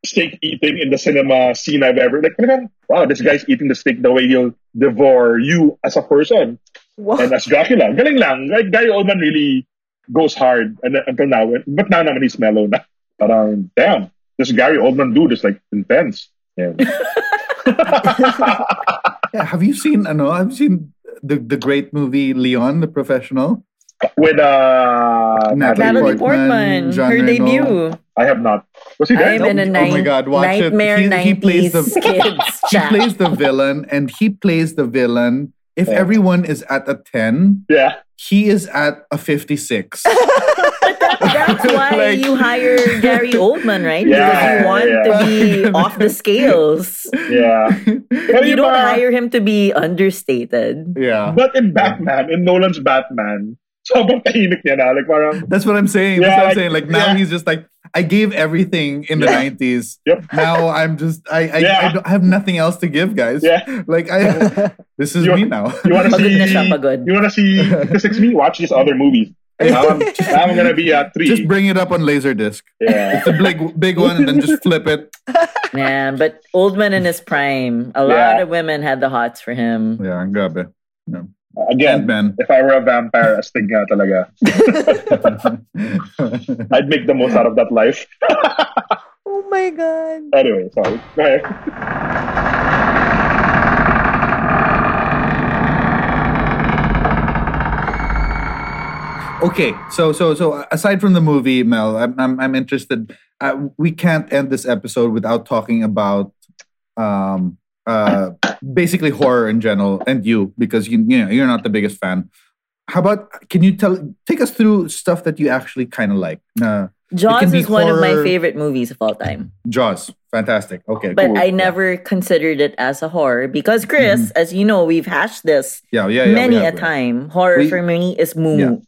steak eating in the cinema scene I've ever. Like, wow, this guy's eating the steak the way he'll devour you as a person Wow. and as Dracula. Galing lang. Like, Gary Oldman really goes hard and, until now. But now naman he's mellow na. Parang, damn, this Gary Oldman dude is like intense. Yeah. *laughs* *laughs* Yeah, have you seen? I know. I've seen the the great movie Leon, the professional? With uh, Natalie Natalie Portman, Portman, her Reno. debut. I have not. Was he there? I'm in a Oh my God, watch it. nightmare He- he plays the- *laughs* kids He plays the villain, and he plays the villain if Yeah. everyone is at a 10, Yeah. he is at a 56. *laughs* That's why *laughs* Like- you hire Gary Oldman, right? Yeah, because you want yeah. to be off the scales. *laughs* Yeah. Pero You don't hire him to be understated. yeah. But in Batman, in Nolan's Batman, sobrang tahimik niya na. Like parang, That's what I'm saying. That's Yeah, what I'm saying. Like now yeah. he's just like, I gave everything in the Yeah. 90s. Yep. Now I'm just, I, I, Yeah. I, don't, I have nothing else to give, guys. Yeah. Like I, this is You- me now. you wanna see, na siya, you wanna see, because it's me, watch these other movies. Now I'm, now I'm gonna be at *laughs* three. just bring it up on Laserdisc. yeah. It's a big, big one, and then just flip it. *laughs* Man, but Oldman in his prime, a lot of women had the hots for him. Yeah, grabe. Yeah. Again, Ant-Man. if I were a vampire, astig nga talaga. *laughs* I'd make the most out of that life. Oh my god. anyway, sorry. Okay, so so so aside from the movie, Mel, I'm I'm, I'm interested. Uh, we can't end this episode without talking about um uh basically horror in general and you because you you know you're not the biggest fan. How about can you tell take us through stuff that you actually kind of like? Uh, Jaws is one of my favorite movies of all time. Jaws, fantastic. Okay, But cool. I never considered it as a horror because Chris, as you know, we've hashed this yeah yeah, yeah many a have that. time. Horror We- for me is moo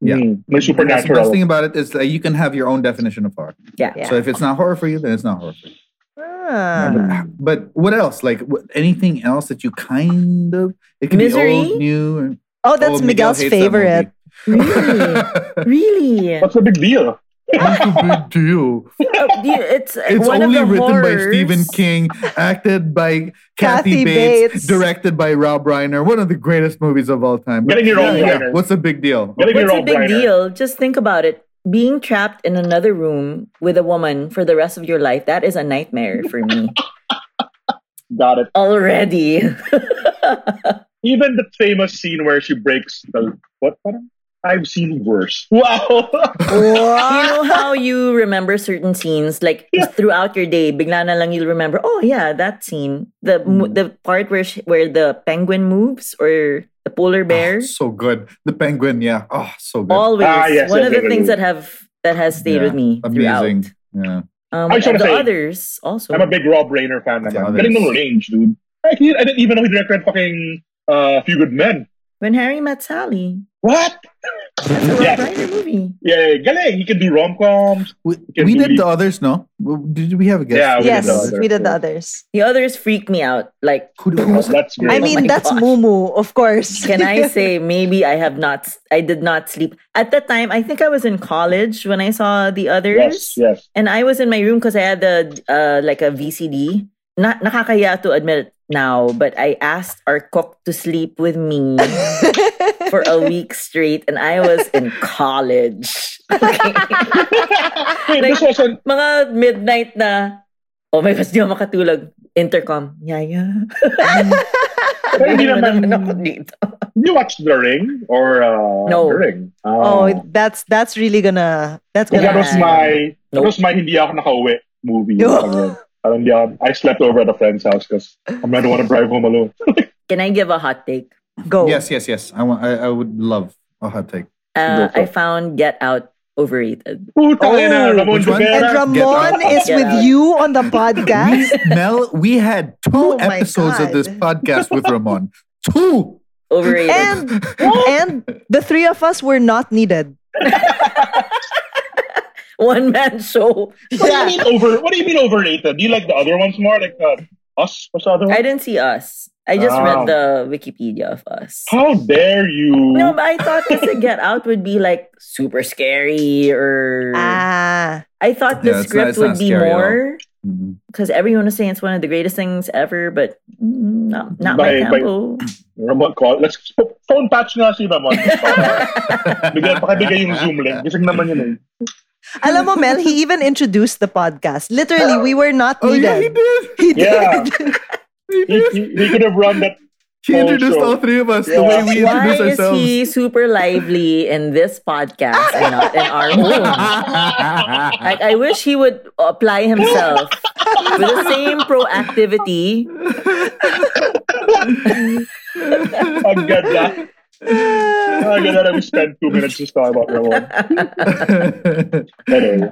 Yeah. Yeah. Mm, may That's the best thing about it is that you can have your own definition of horror. Yeah. Yeah. So if it's not horror for you, then it's not horror for you. Ah. But what else? Like what, anything else that you kind of it can Misery? be old, new. Or, Oh, that's Miguel Miguel's that favorite. Really? *laughs* really? What's the big deal? What's the big deal? Do you- it's It's only of the written by Stephen King, acted by Kathy, Kathy Bates, Bates. directed by Rob Reiner. One of the greatest movies of all time. Getting your own yeah, Reiner. What's the big deal? Getting What's a big Reiner. deal? Just think about it. Being trapped in another room with a woman for the rest of your life, that is a nightmare for me. *laughs* Got it. Already. *laughs* Even the famous scene where she breaks the what? Parang, I've seen worse. *laughs* Wow. *laughs* you know how you remember certain scenes, like throughout your day, bigla na lang you'll remember, oh yeah, that scene. The mo- the part where sh- where the penguin moves or the polar bear. Oh, so good. The penguin, yeah. Oh, so good. Always. Ah, yes, One yes, of the things that have that has stayed Yeah, with me Amazing. throughout. Yeah. Um, I and the say, others also. I'm a big Rob Reiner fan The naman. others. Galing ng range, dude. I, I didn't even know he directed fucking uh, Few Good Men. when Harry met Sally. What? That's a Rob Yeah. Movie. Yeah, yeah, galing. He can do rom-coms. We, we did the- the others, no? Did we have a guest? Yeah, we did yes, the others. we did the others. The others freak me out. Like, Who, who was That's great. I Oh mean, my that's gosh. Mumu, of course. *laughs* can I say maybe I have not, I did not sleep. At that time, I think I was in college when I saw the others. yes, yes. And I was in my room because I had the, uh, like a VCD. Not nakakaya to admit it now, but I asked our cook to sleep with me *laughs* for a week straight, and I was in college. *laughs* Okay. *laughs* Wait, Like- this wasn't... Mga midnight na, oh my gosh, di ako makatulog. Intercom, yaya. Pero hindi naman... ako dito. You watched The Ring? Or uh, No. The Ring? oh, that's that's really gonna that's gonna that was Yeah. my... That was my hindi ako nakauwi movie. Yo. Parang parang hindi. I slept over at a friend's house because I don't want to drive home alone. *laughs* Can I give a hot take? go. Yes, yes, yes. I want. I, I would love a hot take. Uh, I found Get Out overrated. Puta na, Oh, Ramon which one? And Ramon is Get with out. you on the podcast. Mel, we had two Oh my episodes of this podcast with Ramon. Two. Overrated. and and the three of us were not needed. *laughs* One man show. What do you mean over? What do you mean overrated? Do you like the other ones more? Like uh, us? What's the other one? I didn't see us. I just Oh. read the Wikipedia of us. How dare you? No, but I thought this *laughs* Get Out would be like super scary or Ah, I thought the Yeah, script not would be scary at all. more because everyone was saying it's one of the greatest things ever, but mm, not, not By- my by- tempo. Ramon call. Let's phone patch nga si Ramon. *laughs* Bigyan pakibigay yung Zoom link. Gising naman yun eh. Alam mo, Mel, he even introduced the podcast. Literally, we were not needed. Oh yeah, he did. He Yeah. did. He He, did. he, he could have run that. He introduced Also- all three of us the way we Why introduce is ourselves. he super lively in this podcast and not in our own? Like, I wish he would apply himself with the same proactivity. Ang ganda. Ang ganda na we spent two minutes just talking about Ramon. Anyway.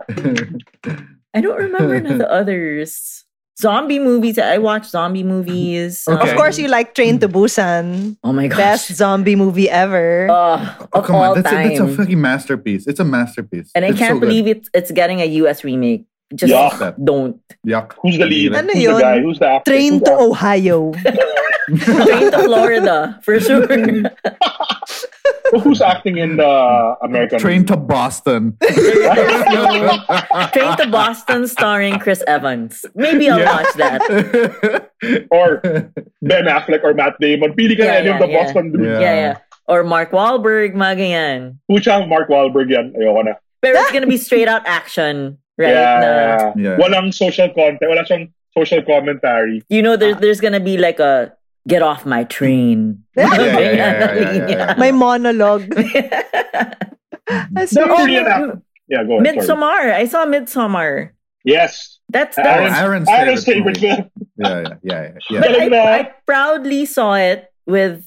I don't remember none of the others. Zombie movies. I watch zombie movies. Okay. Of um, course, you like Train to Busan. Oh my gosh. Best zombie movie ever. Oh, Oh, of come all on. That's a, time. that's a fucking masterpiece. It's a masterpiece. and I It's can't so good. believe it, it's getting a US remake. Just Yuck. don't. Yuck. Who's the lead? Ano Who's yun? the guy? Who's the actor? Train Who's to the? Ohio. *laughs* Train to Florida, for sure. So who's acting in the American? Train to Boston. *laughs* Train to Boston starring Chris Evans. Maybe I'll Yeah. watch that. *laughs* or Ben Affleck or Matt Damon. Pili ka na Yeah, any of the yeah. Boston dudes. Yeah. Yeah, yeah. Or Mark Wahlberg, mga ganyan. Pucha, Mark Wahlberg yan. Ayoko na. Pero it's gonna be straight out action, right? yeah. Na, Yeah. Walang social content. Wala siyang social commentary. you know, there's, there's gonna be like a get off my train. Yeah, yeah, *laughs* yeah, yeah, yeah, yeah. My monologue. I see. The Oh, Korean. Yeah, go ahead. sorry. Midsommar. I saw Midsommar. Yes. That's that's. Aaron's Aaron's favorite favorite film. Yeah, yeah, yeah, yeah. But *laughs* I, I proudly saw it with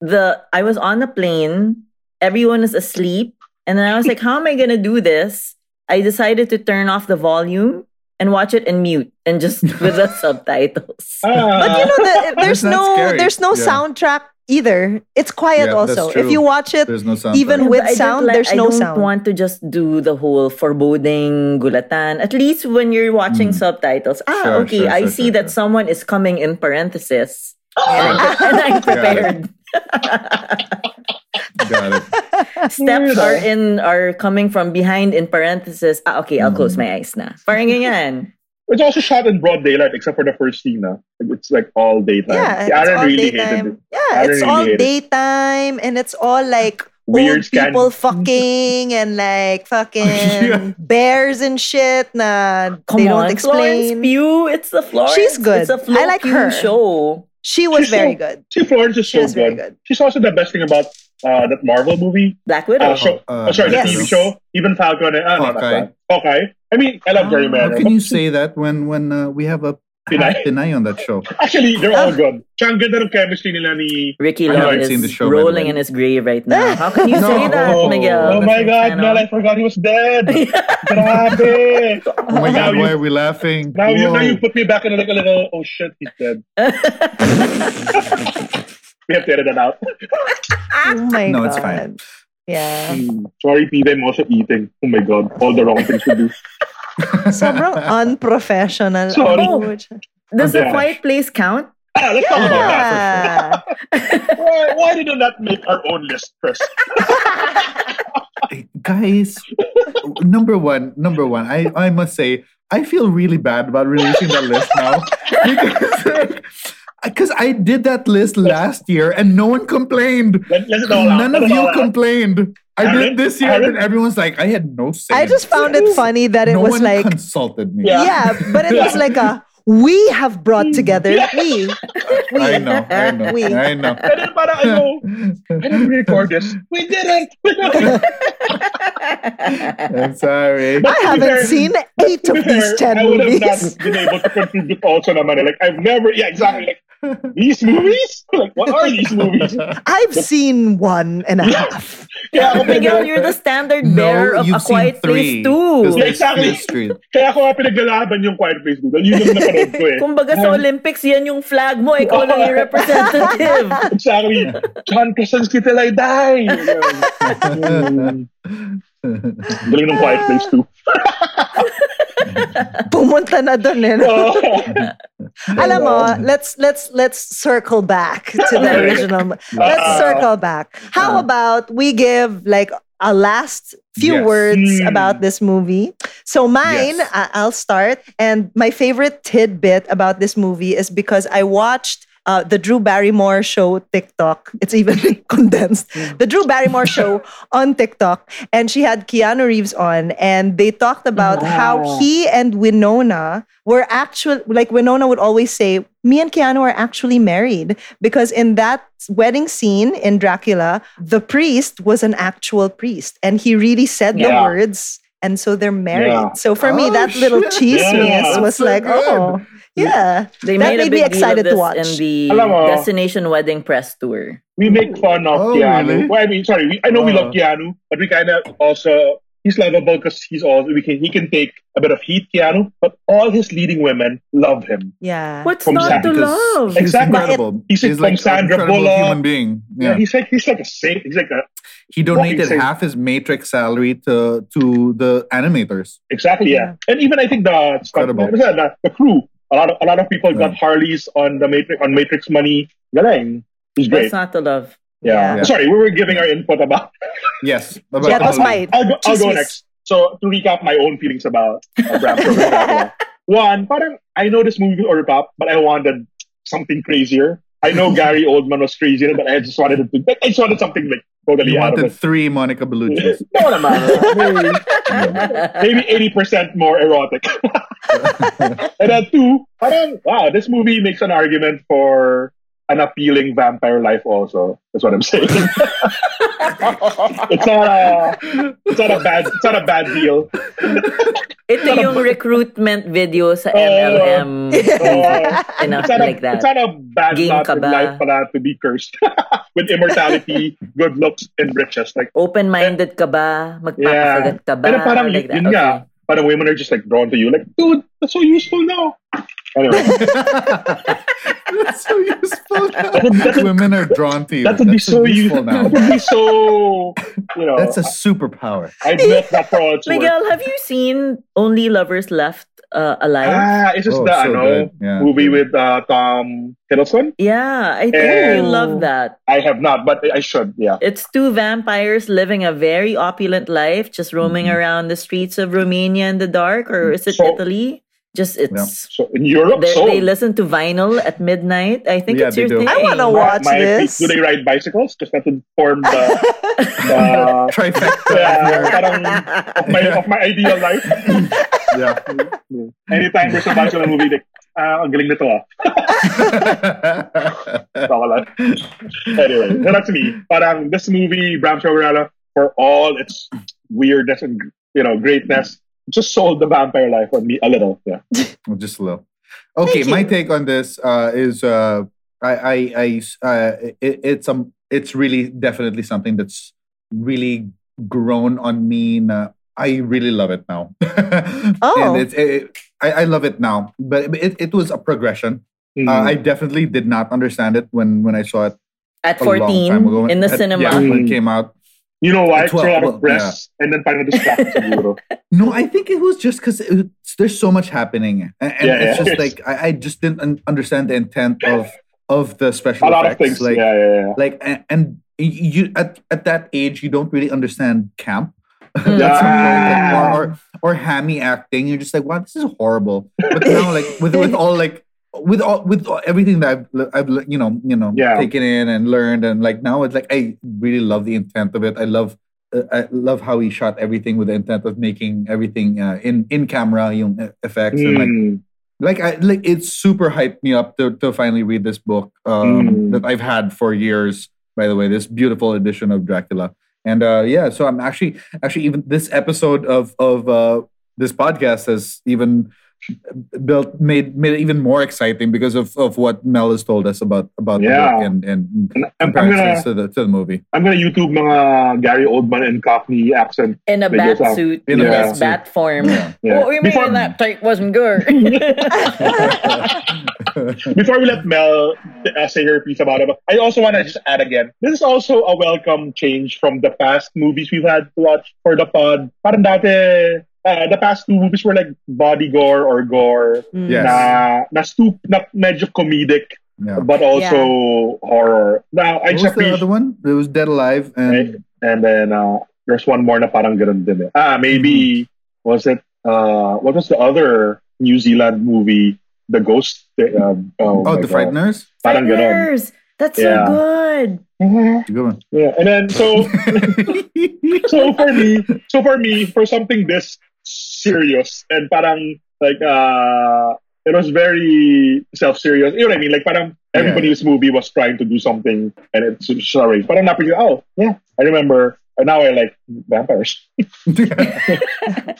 the. I was on the plane. Everyone is asleep, and then I was like, "How am I gonna do this?" I decided to turn off the volume and watch it in mute and just *laughs* with the *laughs* subtitles. Ah, But you know, the, *laughs* there's That's not no scary. there's no Yeah. soundtrack either. It's quiet Yeah, also. If you watch it, There's no. Even effect. with But I didn't sound, like- there's I no don't want to just do the whole foreboding gulatan. At least when you're watching Mm. subtitles, ah, Sure, okay, sure, I sure, see sure, that sure. someone is coming in parenthesis, Sure. And *laughs* I'm prepared. Got it. Steps are in are coming from behind in parenthesis. Ah, okay, I'll close Mm. my eyes na. Parang ganyan. It's also shot in broad daylight, except for the first scene. Ah. It's like all daytime. yeah, Aaron it's all really hated it. Yeah, Aaron it's really all hated it. daytime, and it's all like Weird old scan- people fucking and like fucking *laughs* Yeah. bears and shit. Nah, Come they on, don't Florence explain. Pugh. It's the Florence. She's good. It's a Flo I like Pugh her. show. She was She's very so- good. See, Florence is She so was very good. good. She's also the best thing about uh, that Marvel movie. Black Widow. Uh, show, Uh, oh, sorry, yes. the TV show. Even Falcon. Uh, no, not Hawkeye. that. Hawkeye. I mean, I love Jerry How can you say that when when uh, we have a Pinay. Pinay on that show? Actually, they're all good. Siya ang ganda ng chemistry nila ni... Ricky I Love haven't seen the is show, rolling in his grave right now. *laughs* How can you No. say that, oh, Miguel? oh my God, Ano? Mel, I forgot he was dead. *laughs* Grabe. Oh my God, why are we laughing? Now you, now you put me back in like a little, oh shit, he's dead. *laughs* We have to edit that out. Oh my No, god. it's fine. Yeah. Hmm. Sorry, Pete, I'm also eating. Oh my God, all the wrong things to do. Sobrang *laughs* unprofessional. Sorry. Oh, Does the Yeah. Quiet Place count? Ah, let's talk about that yeah. *laughs* Why, why did you not make our own list, first? *laughs* guys number one number one i i must say i feel really bad about releasing that list now because because i did that list last year and no one complained Let, let's it all out. none Let of you out. complained i Aaron? did this year Aaron? and everyone's like i had no say I just found it funny that it no was one like consulted me Yeah. yeah, but it was like a we have brought together *laughs* we we i know i know We. i know And then para ano, I didn't record this. We didn't. *laughs* i'm sorry But I haven't fair- seen eight To be of these fair, ten I would have movies. not been able to contribute also naman. eh. Like, I've never, yeah, exactly. Like, *laughs* these movies? Like, what are these movies? *laughs* I've seen one and a half. *laughs* Kaya ako Miguel, you're the standard bearer no of you've A Quiet three Place too. Because Yeah, there's exactly. history. kaya ako nga pinaglalaban yung Quiet Place Google. Yun yung napanood ko eh. Kumbaga sa Olympics, yan yung flag mo. Ikaw lang yung representative. Exactly. John Krasinski till I die. Yun. Galing ng Quiet Place too. *laughs* Pumunta na dun eh. no? Oh. *laughs* Alam mo, let's let's let's circle back to the *laughs* original. Let's Uh, circle back. How about we give like a last few Yes. words Hmm. about this movie? So mine, Yes. I'll start. And my favorite tidbit about this movie is because I watched uh, the Drew Barrymore show TikTok. It's even *laughs* condensed. The Drew Barrymore show *laughs* on TikTok, and she had Keanu Reeves on, and they talked about how he and Winona were actually Like Winona would always say, "Me and Keanu are actually married," because in that wedding scene in Dracula, the priest was an actual priest, and he really said the words. And so they're married. Yeah. So for me, Oh, that little shit. chismes Yeah. was So like, oh, good. oh, yeah. They That made made me excited to this watch. in the Alam. Destination Wedding press tour. We make fun of Oh, Keanu. really? Well, I mean, sorry, we, I know we Oh. love Keanu, but we kind of also he's lovable because he's also we can he can take a bit of heat, Keanu, but all his leading women love him. Yeah. What's From not Sam, to Because love? He's Exactly. incredible. He's from like an Sandra incredible Bullock. human being. Yeah, Yeah. he's like he's like a saint. He's like a he donated half his Matrix salary to to the animators. Exactly, yeah. And even I think the Incredible. the, the crew, a lot of a lot of people got Harleys on the Matrix on Matrix money. Galing. He's great. What's not to love? Yeah. Yeah. Sorry, we were giving our input about. *laughs* Yes. Yeah, that was my I'll go, I'll go next. So to recap my own feelings about uh, Bram Stoker's One, parang I know this movie will overtop, but I wanted something crazier. I know *laughs* Gary Oldman was crazy, but I just wanted it to. I just wanted something like totally You wanted three Monica Bellucci's. *laughs* No naman. Maybe, maybe 80% more erotic. and then two, parang, wow, this movie makes an argument for an appealing vampire life also. That's what I'm saying. it's not a it's not a bad it's not a bad deal. Ito yung recruitment video sa. MLM. Uh, Enough it's not, like a, that. it's not a bad Game ka in ba? life para to be cursed *laughs* with immortality, good looks, and riches. Like, Open-minded ka ba? Magpapasagat ka ba? Pero parang like yun, that. yun nga, parang women are just like drawn to you. Like, dude, that's so useful now. Anyway, *laughs* That's so useful. that Women are drawn to you. that would be That's so useful useful now. That would be so, you know. That's a superpower. I admit that for all it's worth. Miguel, have you seen Only Lovers Left uh, Alive? Ah, is this Oh, the so ano, good. Yeah. movie with uh, Tom Hiddleston? yeah, I think you Oh. love that. I have not, but I should. Yeah. It's two vampires living a very opulent life, just roaming Mhm. around the streets of Romania in the dark, or is it So- Italy? Just it's So in Europe, they, so they listen to vinyl at midnight. I think Yeah, it's they your do. thing. I wanna watch my this. do they ride bicycles? Just not to form the, *laughs* the Trifecta. yeah, parang of my of my ideal life. *laughs* yeah. *laughs* Anytime there's a bunch of a movie, like, ah, ang galing nito ah. Anyway, so that's me. Parang this movie, Bram Stoker, for all its weirdness and you know greatness, just sold the vampire life on me a little. Yeah. *laughs* Just a little. Okay, my take on this uh, is uh, I, I, I, uh, it, it's um, it's really definitely something that's really grown on me. Na I really love it now. *laughs* Oh. and it's it, I, I love it now, but it, it was a progression. Mm. Uh, I definitely did not understand it when when I saw it At a long 14 time ago. in the At- cinema. Yeah, when Mm. it came out. You know why? At It's a 12, of well, breasts, and then parang distracted siguro. No, I think it was just because there's so much happening, and, and Yeah, it's yeah. just like I, I just didn't un- understand the intent of of the special A lot of effects. things. Like, yeah, yeah, yeah. like and, and you at at that age you don't really understand camp. Mm. At some point, like, Yeah. or, or or hammy acting. You're just like, wow, this is horrible. But now, like with with *laughs* all like with all with all, everything that I've I've you know you know Yeah. taken in and learned and like now it's like I really love the intent of it. I love. Uh, I love how he shot everything with the intent of making everything uh, in in camera, yung uh, effects, and like Mm. like I like it super hyped me up to to finally read this book um, Mm. that I've had for years. By the way, this beautiful edition of Dracula, and uh, yeah, so I'm actually actually even this episode of of uh, this podcast has even built made made it even more exciting because of, of what Mel has told us about about the Yeah. book and and And I'm, I'm gonna comparisons to the to the movie. I'm gonna YouTube mga Gary Oldman and Cockney accent. in a Videos bat suit In in, a bat his bat form. Yeah. Yeah. What do you mean Before- that tape wasn't good? *laughs* Before we let Mel uh, say her piece about it, I also want to just add again. This is also a welcome change from the past movies we've had to watch for the pod. Parang dati, uh, the past two movies were like body gore or gore Yes. na na stoop na medyo comedic yeah. but also horror. Now I What just was the other one? It was Dead Alive and and then uh, there's one more na parang ganun din eh. Ah, maybe was it uh what was the other New Zealand movie? The Ghost. Um, oh, oh, the God. Frighteners. Parang ganun. Frighteners! That's Yeah. so good. Good one. Yeah, and then so *laughs* so for me, so for me, for something this serious and parang like uh it was very self-serious. You know what I mean? Like parang everybody in this movie was trying to do something and it's sorry. Parang napili, oh yeah, I remember And now I like vampires. *laughs*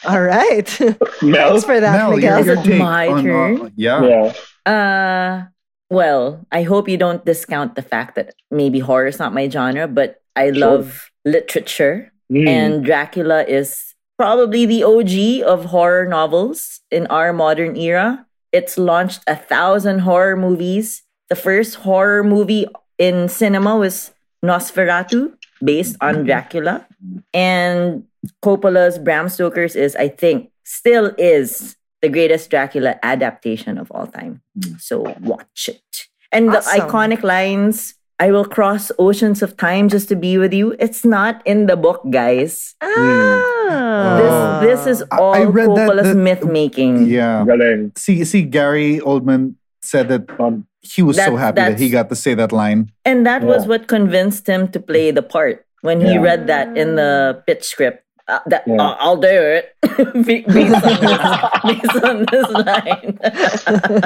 All right. Mel? Thanks for that, Mel, Miguel. your, your take my on, turn? uh, yeah. Yeah. Uh, well, I hope you don't discount the fact that maybe horror is not my genre, but I Sure. love literature, Mm. and Dracula is probably the OG of horror novels in our modern era. It's launched a thousand horror movies. The first horror movie in cinema was Nosferatu, based on Dracula. And Coppola's Bram Stoker's is, I think, still is the greatest Dracula adaptation of all time. So watch it. And Awesome. the iconic lines, I will cross oceans of time just to be with you. It's not in the book, guys. Ah. This this is all I read that- Coppola's that- myth making. Yeah. Galing. See, see, Gary Oldman said that Um, he was so happy that he got to say that line. And that was what convinced him to play the part when he Yeah. read that in the pitch script. Uh, that Yeah. uh, I'll do it *laughs* Be- based, on this, based on this line.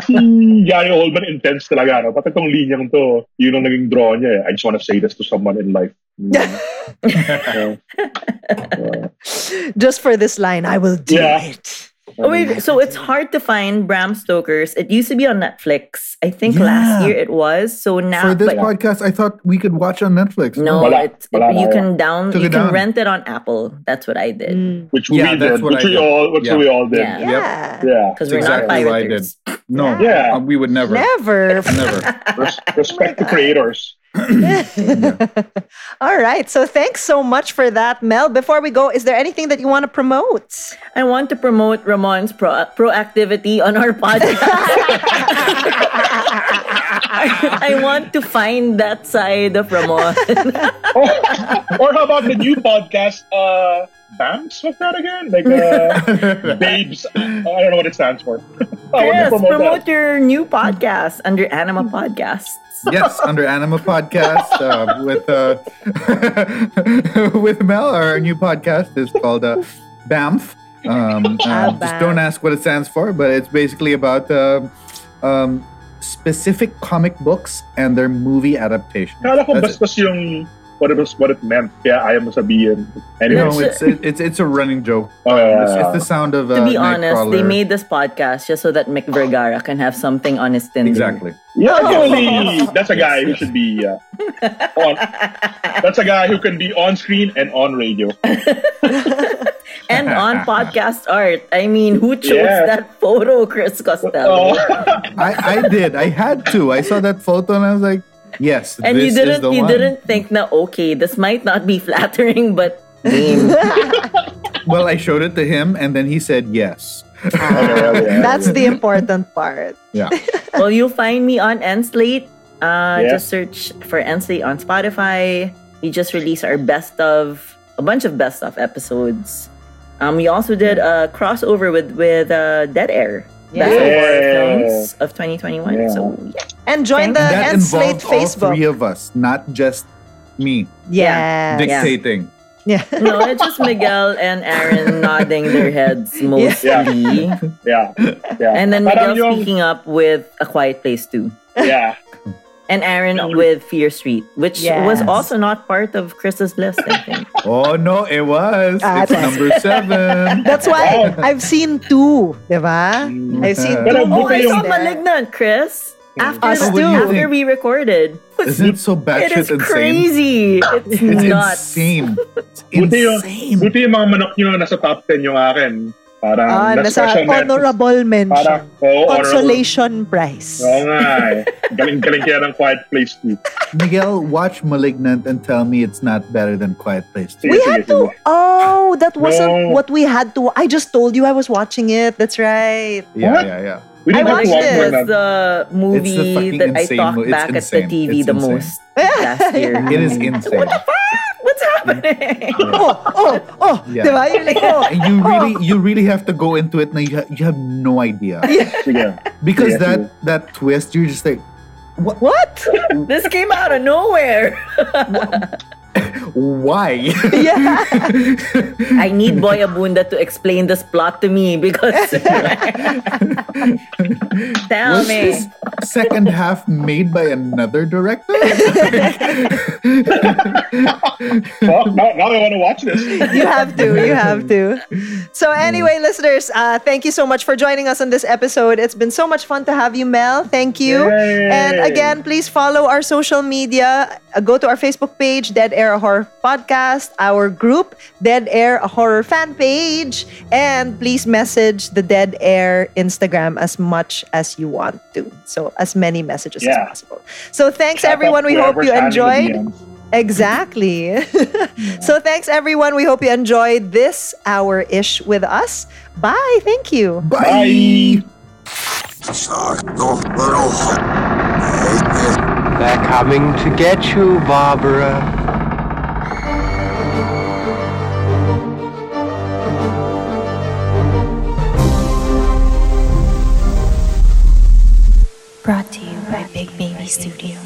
si Gary Oldman intense talaga. No? Pati itong linyang to, yun ang naging draw niya. eh. I just want to say this to someone in life. Mm. *laughs* Yeah. *laughs* Yeah. Just for this line, I will do Yeah. it. Oh wait, so it's hard to find Bram Stoker's. It used to be on Netflix. I think last year it was. So now, For this but- podcast, I thought we could watch on Netflix. no, Wala. it's Wala you na can down Took you can down. rent it on Apple. That's what I did. Mm. Which Yeah, we that's did. what Which I we did. all, which Yeah. we all did. Yeah. Yeah. Yeah. Yeah. Because That's we're not exactly what I pirates. No, Yeah. uh, we would never. Never. Never. Res- respect the creators. *laughs* All right. So thanks so much for that, Mel. Before we go, is there anything that you want to promote? I want to promote Ramon's pro- proactivity on our podcast. *laughs* I want to find that side of Ramon. or, *laughs* or how about the new podcast, uh, BAMS? What's that again? Like, uh, Babes. I don't know what it stands for. I yes, promote promote your new podcast under Anima Podcasts. Yes, under Anima Podcast uh, with uh, *laughs* with Mel. Our new podcast is called uh, BAMF. Um, *laughs* uh, just don't ask what it stands for, but it's basically about uh, um, specific comic books and their movie adaptation. Kala ko bastos yung what it, was, what it meant. Kaya ayaw mo sabihin. Anyway. No, it's it, it's it's a running joke. Oh, yeah, It's, yeah, it's the sound of uh, To be honest, they made this podcast just so that Mick Vergara can have something on his Tinder. exactly. Yeah, Oh. that's a guy who should be uh, on. That's a guy who can be on screen and on radio. *laughs* and on *laughs* podcast art. I mean, who chose Yeah. that photo, Chris Costello? Oh. *laughs* I, I did. I had to. I saw that photo and I was like, yes, And this you didn't you one. didn't think na okay, this might not be *laughs* flattering, but. *laughs* Well, I showed it to him and then he said yes. *laughs* That's the important part. Yeah. well, you'll find me on Enslate. Uh, Yeah. Just search for Enslate on Spotify. We just released our best of a bunch of best of episodes. Um, we also did a crossover with with uh, Dead Air. Best of horror Yeah. films of 2021. Yeah. So yeah. And join the that Enslate involved all Facebook. three of us, not just me yeah. dictating. Yeah. no, it's just Miguel and Aaron *laughs* nodding their heads mostly. *laughs* Yeah, yeah. And then Miguel Parang yung- speaking up with A Quiet Place too. Yeah. And Aaron Yung- with Fear Street, which Yes. was also not part of Chris's list, I think. *laughs* Oh no, it was. Ah, it's number seven. *laughs* That's why Wow. I've seen two, diba? Mm. I've seen two oh, I saw. Malignant, Chris. After, Us after, too. after we recorded. Isn't it so It is insane? crazy. It's, It's nuts. insane. It's Buti yung, insane. buti yung mga manok nyo nasa top 10 yung akin. Parang Ah, na nasa honorable mention. Parang, oo, honorable. Consolation prize. Oo nga eh. Galing-galing kaya ng Quiet Place 2. *laughs* Miguel, watch Malignant and tell me it's not better than Quiet Place. Sige, We sige, had to. sige. Oh, that wasn't No. what we had to. I just told you I was watching it. That's right. Yeah, What? yeah, yeah. We didn't have to watched watch it. was the movie fucking that I insane talked mo- it's back at the. TV It's the insane. most last *laughs* year. It is insane. What's happening? Oh, oh, oh. Yeah. Diba? You're like, oh. And you really, oh. you really have to go into it. Now you, ha- you have no idea *laughs* Sige. because Yeah, that that twist, you're just like, What? *laughs* this came out of nowhere. Why? Yeah. *laughs* I need Boy Abunda to explain this plot to me because *laughs* tell Was me. this second half made by another director? *laughs* Well, now, now I want to watch this. you have to. You have to. So, anyway, listeners, uh, thank you so much for joining us on this episode. It's been so much fun to have you, Mel. Thank you. Yay. And again, please follow our social media. Uh, go to our Facebook page, Dead Air a Horror Podcast, our group, Dead Air a Horror fan page, and please message the Dead Air Instagram as much as you want to. So, as many messages Yeah. as possible. So, thanks, Shout everyone. We hope you enjoyed. DMs. Exactly. *laughs* so thanks everyone. We hope you enjoyed this hour ish with us. Bye. Thank you. Bye. Sakto pero hot. They're coming to get you, Barbara. Brought to you by Big Baby Studios.